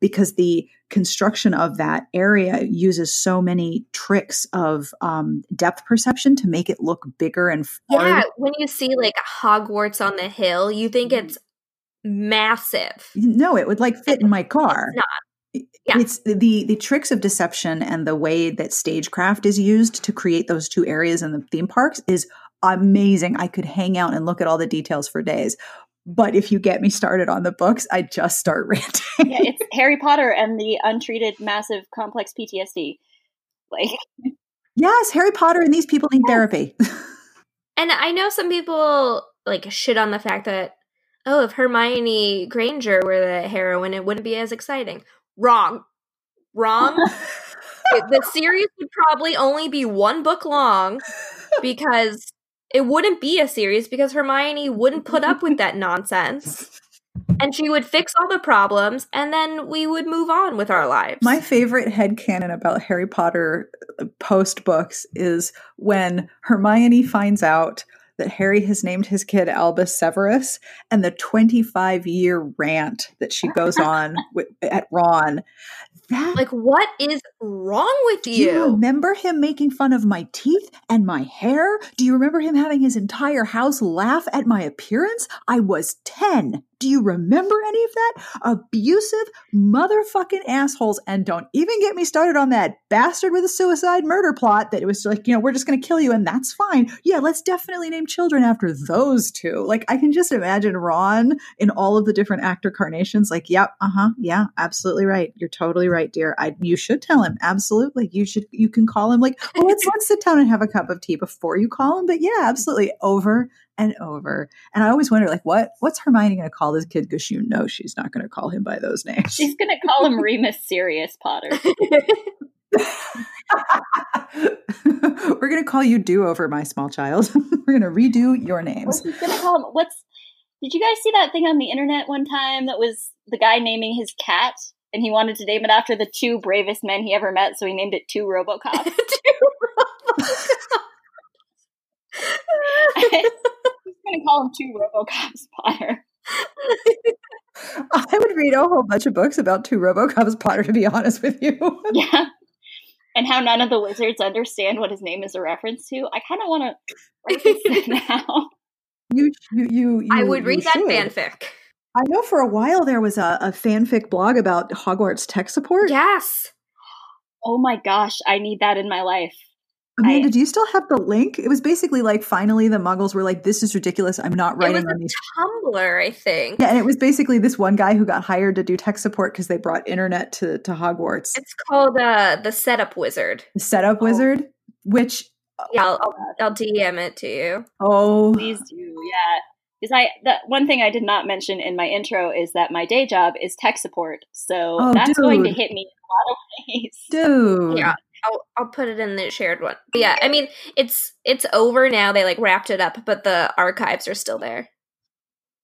because the construction of that area uses so many tricks of um, depth perception to make it look bigger and farther. Yeah, when you see like Hogwarts on the hill, you think it's massive. No, it would like fit in my car. It's not. Yeah. It's the the tricks of deception and the way that stagecraft is used to create those two areas in the theme parks is amazing. I could hang out and look at all the details for days. But if you get me started on the books, I just start ranting. yeah, it's Harry Potter and the untreated massive complex PTSD. Like yes, Harry Potter and these people need therapy. And I know some people like shit on the fact that oh, if Hermione Granger were the heroine, it wouldn't be as exciting. Wrong. Wrong. The series would probably only be one book long because it wouldn't be a series because Hermione wouldn't put up with that nonsense. And she would fix all the problems and then we would move on with our lives. My favorite head headcanon about Harry Potter uh, post books is when Hermione finds out that Harry has named his kid Albus Severus and the 25 year rant that she goes on with, at Ron. That like, what is wrong with Do you you? remember him making fun of my teeth and my hair? Do you remember him having his entire house laugh at my appearance? I was 10. Do you remember any of that? Abusive motherfucking assholes. And don't even get me started on that bastard with a suicide murder plot that it was like, you know, we're just going to kill you and that's fine. Yeah, let's definitely name children after those two. Like, I can just imagine Ron in all of the different actor carnations, like, yep, uh huh, yeah, absolutely right. You're totally right, dear. I, you should tell him. Absolutely. You should, you can call him, like, oh, let's, let's sit down and have a cup of tea before you call him. But yeah, absolutely. Over and over. And I always wonder, like, what what's Hermione going to call this kid? Because you know she's not going to call him by those names. she's gonna call him Remus Sirius Potter. We're going to call you do over, my small child. We're going to redo your names. she's gonna call him what's did you guys see that thing on the internet one time that was the guy naming his cat and he wanted to name it after the two bravest men he ever met, so he named it Two Robocop. Two Robocop. He's gonna call him Two Robocops Potter. I would read a whole bunch of books about two Robocops Potter, to be honest with you. Yeah. And how none of the wizards understand what his name is a reference to. I kind of want to write this now. You, you, you, you I would you read that should. fanfic. I know for a while there was a, a fanfic blog about Hogwarts tech support. Yes. Oh my gosh, I need that in my life. Amanda, I, do you still have the link? It was basically like finally the muggles were like, This is ridiculous. I'm not writing on these. Tumblr, I think. Yeah, and it was basically this one guy who got hired to do tech support because they brought internet to, to Hogwarts. It's called uh the setup wizard. The setup oh. wizard, which Yeah, I'll, I'll, I'll DM it to you. Oh please do, yeah. Because I the one thing I did not mention in my intro is that my day job is tech support, so oh, that's dude. going to hit me in a lot of ways. Dude, yeah, I'll I'll put it in the shared one. But yeah, I mean it's it's over now. They like wrapped it up, but the archives are still there.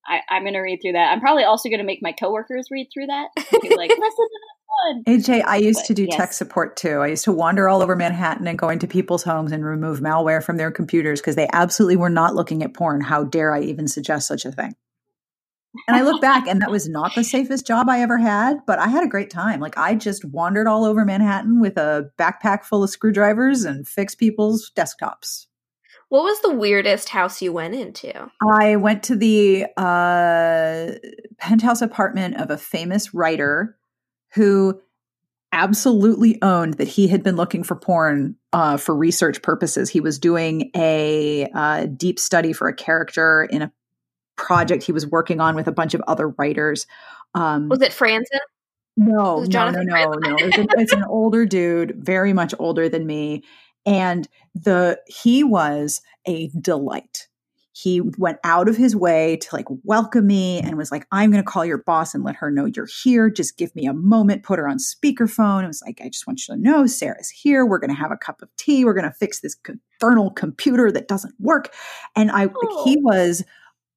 I, I'm gonna read through that. I'm probably also gonna make my coworkers read through that. Like, listen to fun. AJ, I used but, to do yes. tech support too. I used to wander all over Manhattan and go into people's homes and remove malware from their computers because they absolutely were not looking at porn. How dare I even suggest such a thing? And I look back and that was not the safest job I ever had, but I had a great time. Like I just wandered all over Manhattan with a backpack full of screwdrivers and fixed people's desktops. What was the weirdest house you went into? I went to the uh, penthouse apartment of a famous writer who absolutely owned that he had been looking for porn uh, for research purposes. He was doing a uh, deep study for a character in a project he was working on with a bunch of other writers. Um, was it Franzen? No, no, no, no, no. It's an, it's an older dude, very much older than me, and the he was a delight he went out of his way to like welcome me and was like i'm going to call your boss and let her know you're here just give me a moment put her on speakerphone it was like i just want you to know sarah's here we're going to have a cup of tea we're going to fix this infernal computer that doesn't work and i oh. he was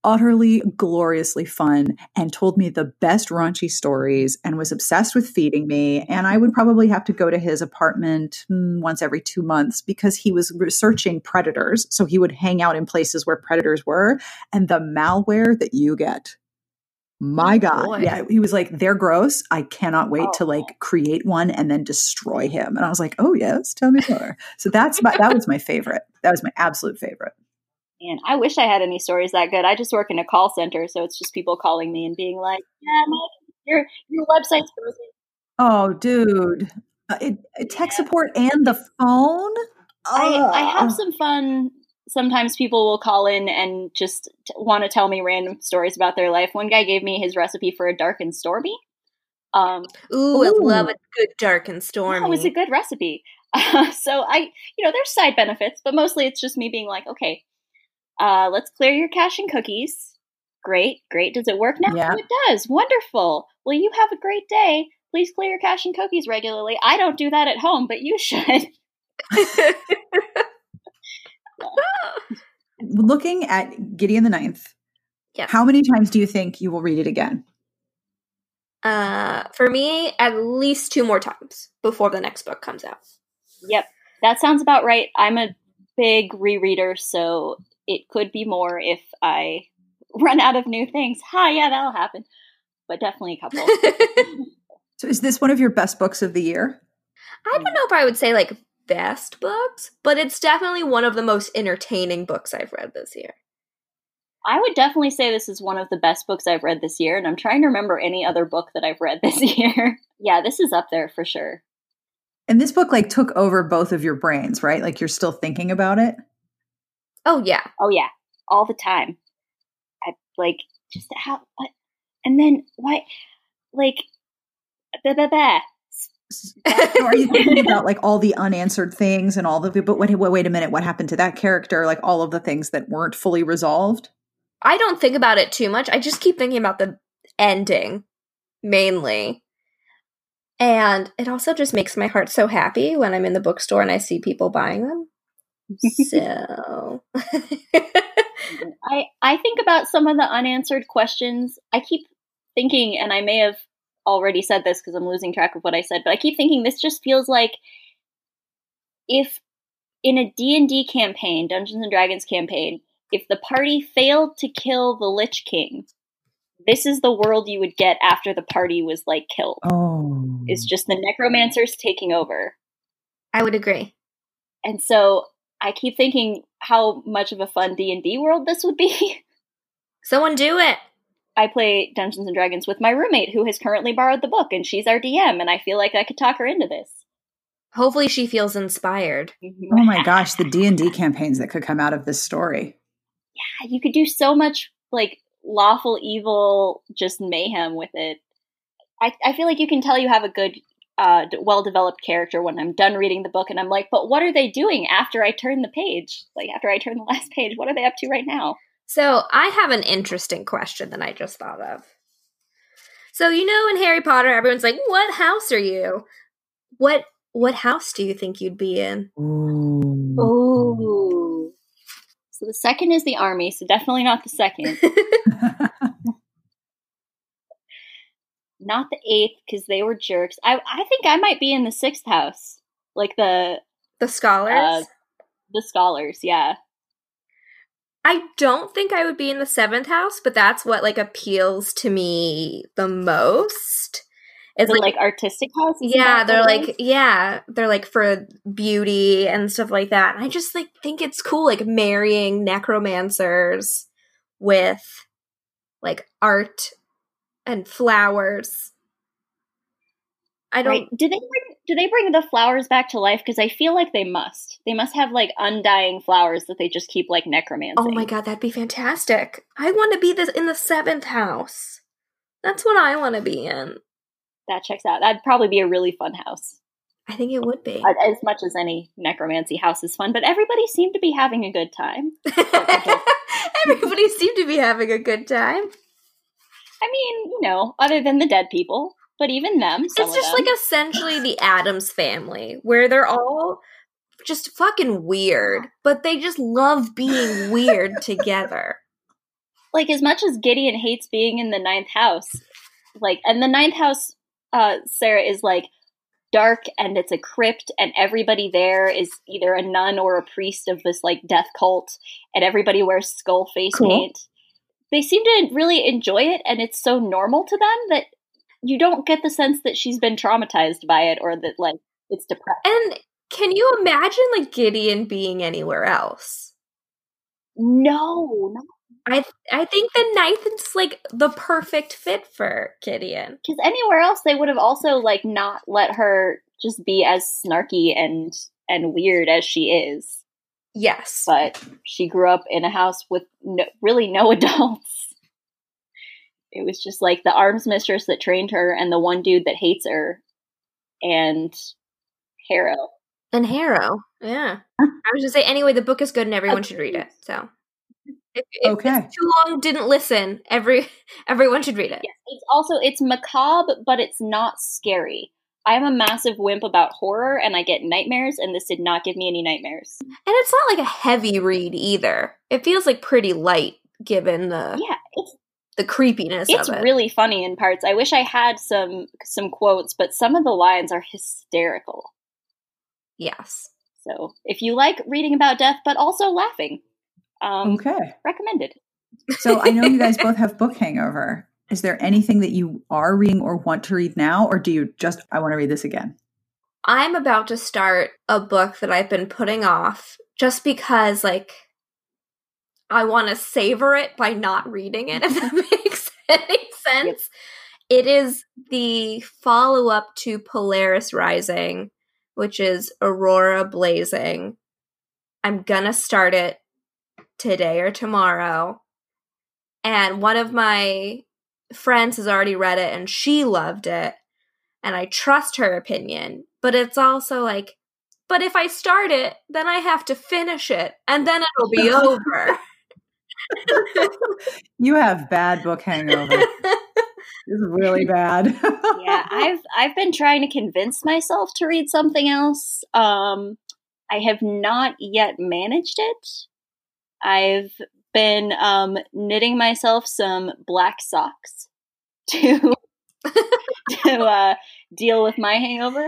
utterly gloriously fun and told me the best raunchy stories and was obsessed with feeding me. And I would probably have to go to his apartment mm, once every two months because he was researching predators. So he would hang out in places where predators were and the malware that you get. My oh, God. Boy. Yeah. He was like, they're gross. I cannot wait oh. to like create one and then destroy him. And I was like, oh, yes, tell me more. so that's my, that was my favorite. That was my absolute favorite. And I wish I had any stories that good. I just work in a call center, so it's just people calling me and being like, "Yeah, your your website's frozen." Oh, dude, uh, it, it tech support and the phone. I, I have some fun. Sometimes people will call in and just t- want to tell me random stories about their life. One guy gave me his recipe for a dark and stormy. Um, Ooh, I love a good dark and stormy. Yeah, it was a good recipe. Uh, so I, you know, there's side benefits, but mostly it's just me being like, okay, uh, let's clear your cache and cookies. Great, great. Does it work now? Yeah. Oh, it does. Wonderful. Well, you have a great day. Please clear your cache and cookies regularly. I don't do that at home, but you should. Looking at Gideon the Ninth, yeah. how many times do you think you will read it again? Uh, for me, at least two more times before the next book comes out. Yep, that sounds about right. I'm a big rereader, so it could be more if I run out of new things. Ha, yeah, that'll happen. But definitely a couple. so is this one of your best books of the year? I don't know if I would say like best books, but it's definitely one of the most entertaining books I've read this year. I would definitely say this is one of the best books I've read this year, and I'm trying to remember any other book that I've read this year. yeah, this is up there for sure. And this book like took over both of your brains, right? Like you're still thinking about it. Oh yeah. Oh yeah. All the time. I like just how what and then what like blah, blah, blah. so are you thinking about like all the unanswered things and all the but wait, wait a minute what happened to that character like all of the things that weren't fully resolved i don't think about it too much i just keep thinking about the ending mainly and it also just makes my heart so happy when i'm in the bookstore and i see people buying them so I I think about some of the unanswered questions. I keep thinking and I may have already said this because I'm losing track of what I said, but I keep thinking this just feels like if in a D&D campaign, Dungeons and Dragons campaign, if the party failed to kill the Lich King, this is the world you would get after the party was like killed. Oh. It's just the necromancers taking over. I would agree. And so I keep thinking how much of a fun D and D world this would be. Someone do it. I play Dungeons and Dragons with my roommate who has currently borrowed the book, and she's our DM, and I feel like I could talk her into this. Hopefully she feels inspired. Mm-hmm. Oh my gosh, the D&D campaigns that could come out of this story. Yeah, you could do so much like lawful evil just mayhem with it. I, I feel like you can tell you have a good uh, well developed character when I'm done reading the book and I'm like, but what are they doing after I turn the page? Like after I turn the last page, what are they up to right now? So I have an interesting question that I just thought of. So you know in Harry Potter everyone's like, "What house are you?" What what house do you think you'd be in? Ooh. Ooh. So the second is the army, so definitely not the second. not the eighth because they were jerks. I I think I might be in the sixth house, like the the scholars. Uh, the scholars, yeah. I don't think I would be in the seventh house, but that's what like appeals to me the most. Is like, like artistic house? Yeah, they're like yeah, they're like for beauty and stuff like that. And I just like think it's cool, like marrying necromancers with like art and flowers. I don't. Right. Do they bring Do they bring the flowers back to life? Because I feel like they must. They must have like undying flowers that they just keep like necromancy. Oh my god, that'd be fantastic! I want to be this in the seventh house. That's what I want to be in. That checks out. That'd probably be a really fun house. I think it would be uh, as much as any necromancy house is fun. But everybody seemed to be having a good time. everybody seemed to be having a good time. I mean, you know, other than the dead people, but even them. It's just them. like essentially the Addams family, where they're all just fucking weird, but they just love being weird together. Like as much as Gideon hates being in the ninth house, like, and the ninth house, uh, Sarah is like dark and it's a crypt and everybody there is either a nun or a priest of this like death cult and everybody wears skull face cool. paint they seem to really enjoy it and it's so normal to them that you don't get the sense that she's been traumatized by it or that like it's depressed. And can you imagine like Gideon being anywhere else? No, no. I I think the ninth is like the perfect fit for Gideon. Because anywhere else they would have also like not let her just be as snarky and and weird as she is. Yes. But she grew up in a house with no, really no adults. It was just like the arms mistress that trained her and the one dude that hates her and Harrow. And Harrow. Yeah. I was just say anyway, the book is good and everyone should read it. So if, if okay. it's too long, didn't listen. Every everyone should read it. Yes. It's also it's macabre, but it's not scary. I am a massive wimp about horror and I get nightmares, and this did not give me any nightmares. And it's not like a heavy read either. It feels like pretty light given the yeah, it's the creepiness it's it. really funny in parts. I wish I had some some quotes, but some of the lines are hysterical. Yes. So if you like reading about death but also laughing, um, okay, recommended. So I know you guys both have book hangover. Is there anything that you are reading or want to read now, or do you just, I want to read this again? I'm about to start a book that I've been putting off just because, like, I want to savor it by not reading it, if that makes any sense. Yep. It is the follow up to Polaris Rising, which is Aurora Blazing. I'm gonna start it today or tomorrow. And one of my friends has already read it and she loved it and I trust her opinion. But it's also like, but if I start it, then I have to finish it and then it'll be over. you have bad book hangover. it's really bad. yeah, I've I've been trying to convince myself to read something else. Um I have not yet managed it. I've been um, knitting myself some black socks to to uh, deal with my hangover.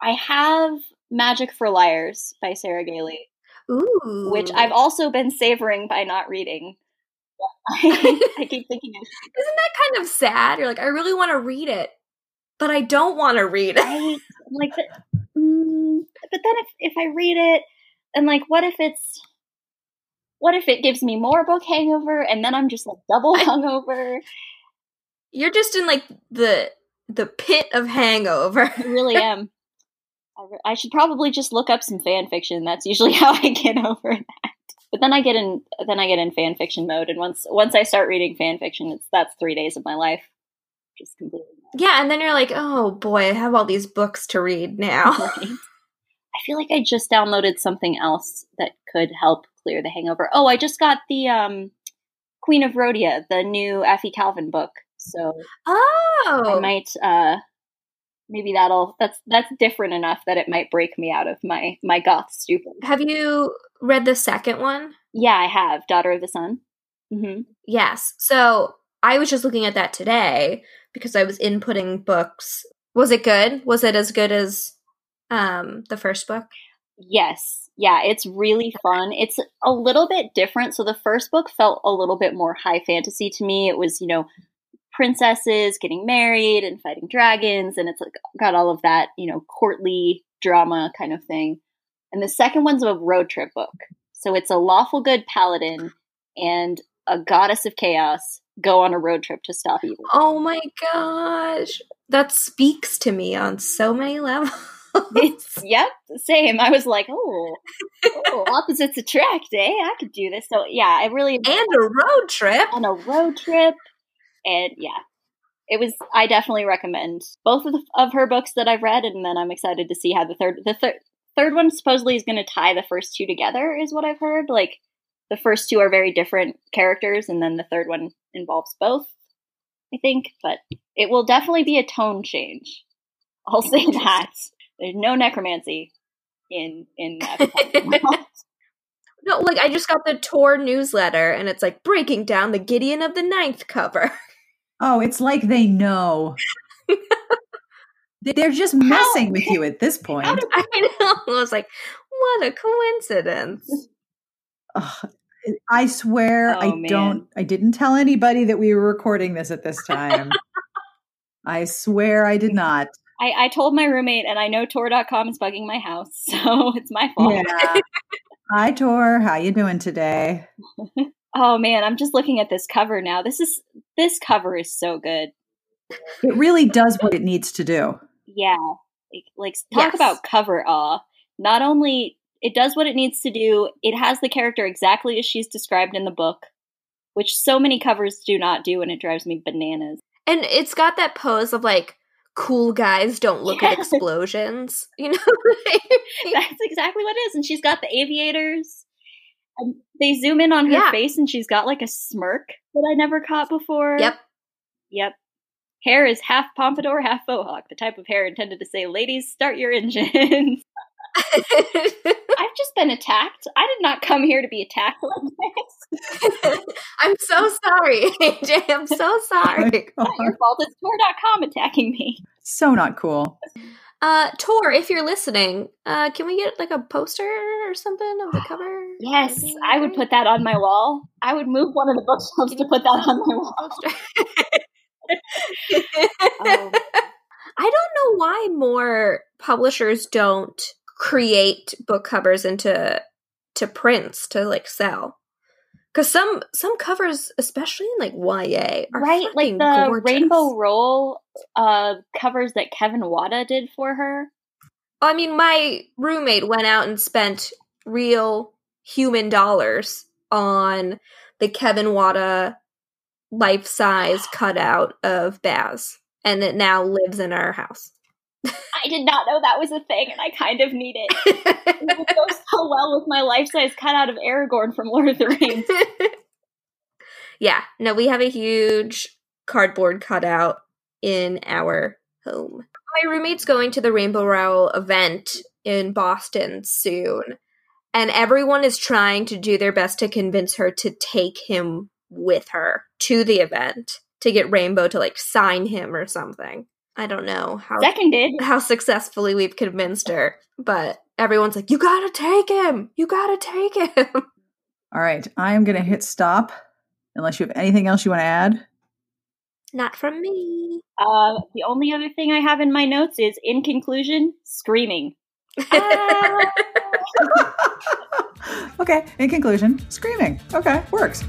I have Magic for Liars by Sarah Gailey, Ooh. which I've also been savoring by not reading. I, keep thinking, isn't that kind of sad? You're like, I really want to read it, but I don't want to read it. I, like, mm, but then if if I read it, and like, what if it's what if it gives me more book hangover and then I'm just like double hungover? You're just in like the the pit of hangover. I really am. I should probably just look up some fan fiction. That's usually how I get over that. But then I get in then I get in fan fiction mode, and once once I start reading fan fiction, it's that's three days of my life, just completely. Yeah, and then you're like, oh boy, I have all these books to read now. I feel like I just downloaded something else that could help clear the hangover. Oh, I just got the um, Queen of Rhodia, the new Effie Calvin book. So oh, I might uh, maybe that'll that's that's different enough that it might break me out of my my goth stupor. Have you read the second one? Yeah, I have. Daughter of the Sun. Mm-hmm. Yes. So I was just looking at that today because I was inputting books. Was it good? Was it as good as um, the first book? Yes. Yeah, it's really fun. It's a little bit different. So the first book felt a little bit more high fantasy to me. It was, you know, princesses getting married and fighting dragons and it's like got all of that, you know, courtly drama kind of thing. And the second one's a road trip book. So it's a lawful good paladin and a goddess of chaos go on a road trip to stop evil. Oh my gosh. That speaks to me on so many levels it's yep, same. I was like, oh, oh, opposites attract, eh? I could do this. So yeah, I really and a road trip on a road trip, and yeah, it was. I definitely recommend both of the, of her books that I've read, and then I'm excited to see how the third the third third one supposedly is going to tie the first two together, is what I've heard. Like the first two are very different characters, and then the third one involves both. I think, but it will definitely be a tone change. I'll say that. There's no necromancy in in that. no, like I just got the tour newsletter, and it's like breaking down the Gideon of the Ninth cover. Oh, it's like they know. They're just messing How? with you at this point. I know. I was like, what a coincidence. I swear, oh, I man. don't. I didn't tell anybody that we were recording this at this time. I swear, I did not. I, I told my roommate, and I know Tor.com is bugging my house, so it's my fault. Yeah. Hi, Tor. How you doing today? oh man, I'm just looking at this cover now. This is this cover is so good. It really does what it needs to do. Yeah, like, like talk yes. about cover awe. Not only it does what it needs to do, it has the character exactly as she's described in the book, which so many covers do not do, and it drives me bananas. And it's got that pose of like cool guys don't look at explosions. You know, that's exactly what it is. And she's got the aviators. And they zoom in on her yeah. face, and she's got like a smirk that I never caught before. Yep. Yep. Hair is half pompadour, half faux hawk, the type of hair intended to say, "Ladies, start your engines." I've just been attacked. I did not come here to be attacked like this. I'm so sorry, AJ. I'm so sorry. Oh not your fault. It's Tor.com attacking me. So not cool. Uh, Tor, if you're listening, uh, can we get like a poster or something of the cover? Yes, I would put that on my wall. I would move one of the bookshelves to put that on my wall. oh. I don't know why more publishers don't create book covers into to prints to like sell. Because some some covers especially in like ya right like the gorgeous. rainbow roll uh covers that kevin wada did for her. I mean my roommate went out and spent real human dollars on the kevin wada life-size cutout of baz and it now lives in our house I did not know that was a thing, and I kind of need it. it would go so well with my life size cutout of Aragorn from Lord of the Rings. yeah, no, we have a huge cardboard cutout in our home. My roommate's going to the Rainbow Rowell event in Boston soon, and everyone is trying to do their best to convince her to take him with her to the event to get Rainbow to like sign him or something. I don't know how seconded how successfully we've convinced her, but everyone's like, "You gotta take him! You gotta take him!" All right, I am gonna hit stop. Unless you have anything else you want to add. Not from me. Uh, the only other thing I have in my notes is, in conclusion, screaming. okay. In conclusion, screaming. Okay, works.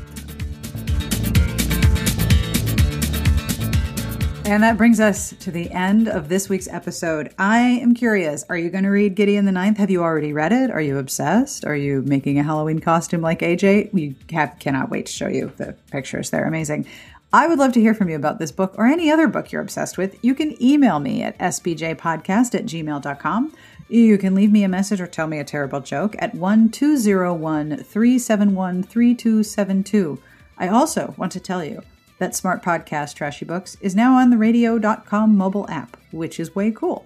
And that brings us to the end of this week's episode. I am curious are you going to read Gideon the Ninth? Have you already read it? Are you obsessed? Are you making a Halloween costume like AJ? We have, cannot wait to show you the pictures. They're amazing. I would love to hear from you about this book or any other book you're obsessed with. You can email me at sbjpodcast at gmail.com. You can leave me a message or tell me a terrible joke at 1201 371 3272. I also want to tell you that Smart Podcast Trashy Books is now on the radio.com mobile app, which is way cool.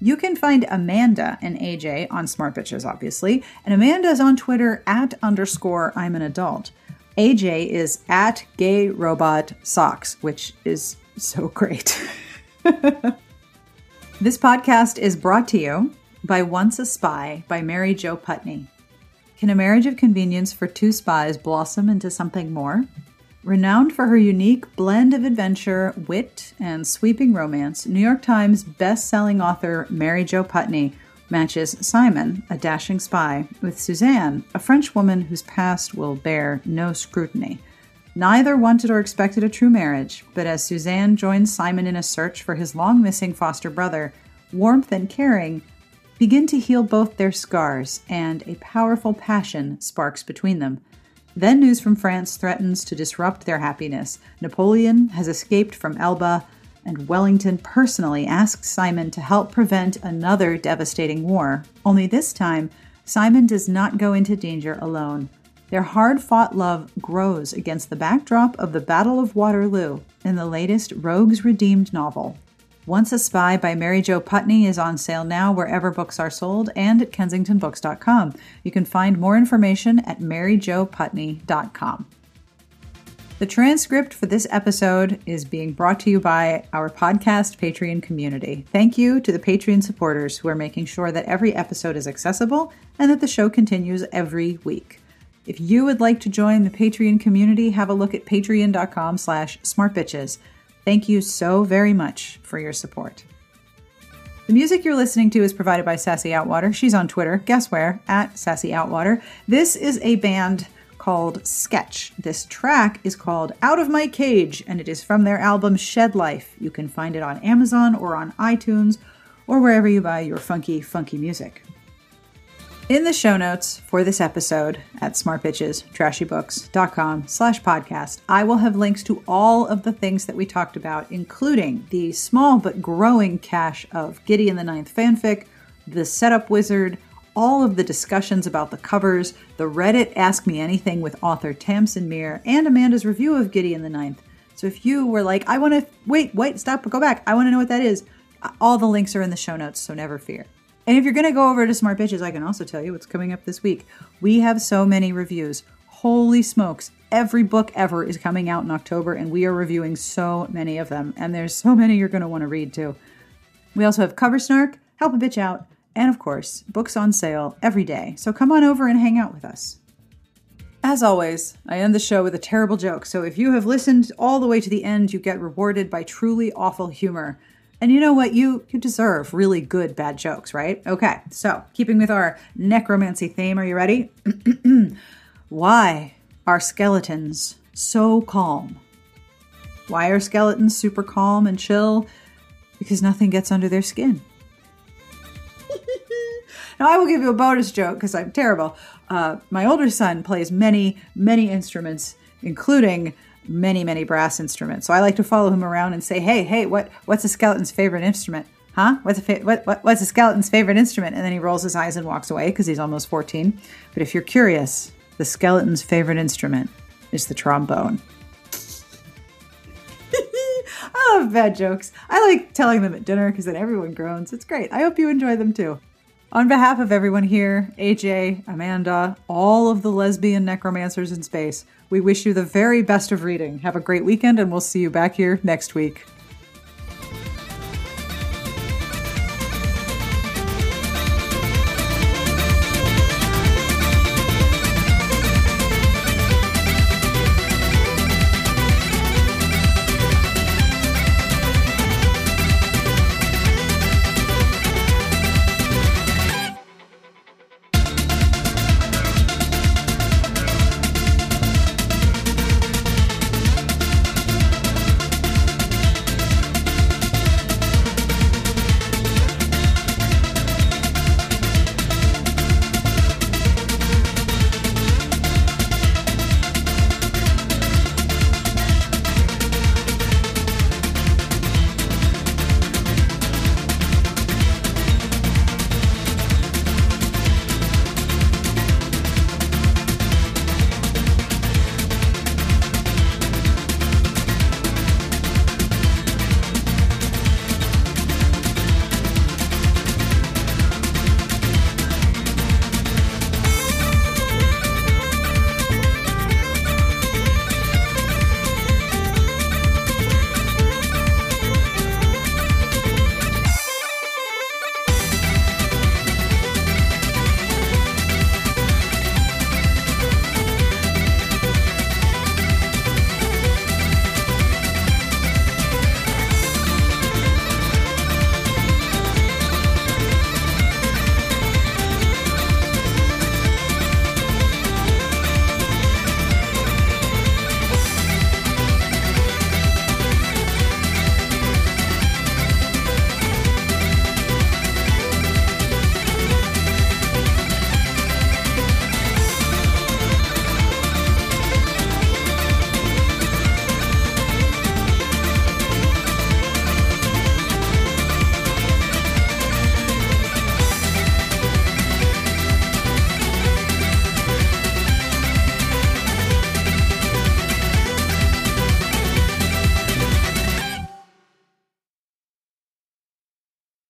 You can find Amanda and AJ on Smart Bitches, obviously, and Amanda's on Twitter at underscore I'm an adult. AJ is at gay robot socks, which is so great. this podcast is brought to you by Once a Spy by Mary Jo Putney. Can a marriage of convenience for two spies blossom into something more? Renowned for her unique blend of adventure, wit, and sweeping romance, New York Times best-selling author Mary Jo Putney matches Simon, a dashing spy, with Suzanne, a French woman whose past will bear no scrutiny. Neither wanted or expected a true marriage, but as Suzanne joins Simon in a search for his long missing foster brother, warmth and caring begin to heal both their scars, and a powerful passion sparks between them. Then news from France threatens to disrupt their happiness. Napoleon has escaped from Elba, and Wellington personally asks Simon to help prevent another devastating war. Only this time, Simon does not go into danger alone. Their hard fought love grows against the backdrop of the Battle of Waterloo in the latest Rogues Redeemed novel. Once a Spy by Mary Jo Putney is on sale now wherever books are sold and at kensingtonbooks.com. You can find more information at maryjoputney.com. The transcript for this episode is being brought to you by our podcast Patreon community. Thank you to the Patreon supporters who are making sure that every episode is accessible and that the show continues every week. If you would like to join the Patreon community, have a look at patreon.com slash smartbitches. Thank you so very much for your support. The music you're listening to is provided by Sassy Outwater. She's on Twitter. Guess where? At Sassy Outwater. This is a band called Sketch. This track is called Out of My Cage, and it is from their album Shed Life. You can find it on Amazon or on iTunes or wherever you buy your funky, funky music. In the show notes for this episode at smartbitchestrashybooks.com slash podcast, I will have links to all of the things that we talked about, including the small but growing cache of giddy Gideon the Ninth fanfic, the setup wizard, all of the discussions about the covers, the Reddit Ask Me Anything with author Tamsyn Muir, and Amanda's review of giddy Gideon the Ninth. So if you were like, I want to, wait, wait, stop, go back, I want to know what that is, all the links are in the show notes, so never fear. And if you're going to go over to Smart Bitches, I can also tell you what's coming up this week. We have so many reviews. Holy smokes. Every book ever is coming out in October, and we are reviewing so many of them. And there's so many you're going to want to read too. We also have Cover Snark, Help a Bitch Out, and of course, books on sale every day. So come on over and hang out with us. As always, I end the show with a terrible joke. So if you have listened all the way to the end, you get rewarded by truly awful humor. And you know what? You you deserve really good bad jokes, right? Okay. So, keeping with our necromancy theme, are you ready? Why are skeletons so calm? Why are skeletons super calm and chill? Because nothing gets under their skin. now, I will give you a bonus joke because I'm terrible. Uh, my older son plays many, many instruments, including many, many brass instruments. So I like to follow him around and say, "Hey, hey, what what's a skeleton's favorite instrument? Huh? What's a fa- what, what what's a skeleton's favorite instrument?" And then he rolls his eyes and walks away because he's almost 14. But if you're curious, the skeleton's favorite instrument is the trombone. I love bad jokes. I like telling them at dinner because then everyone groans. It's great. I hope you enjoy them too. On behalf of everyone here, AJ, Amanda, all of the lesbian necromancers in space, we wish you the very best of reading. Have a great weekend, and we'll see you back here next week.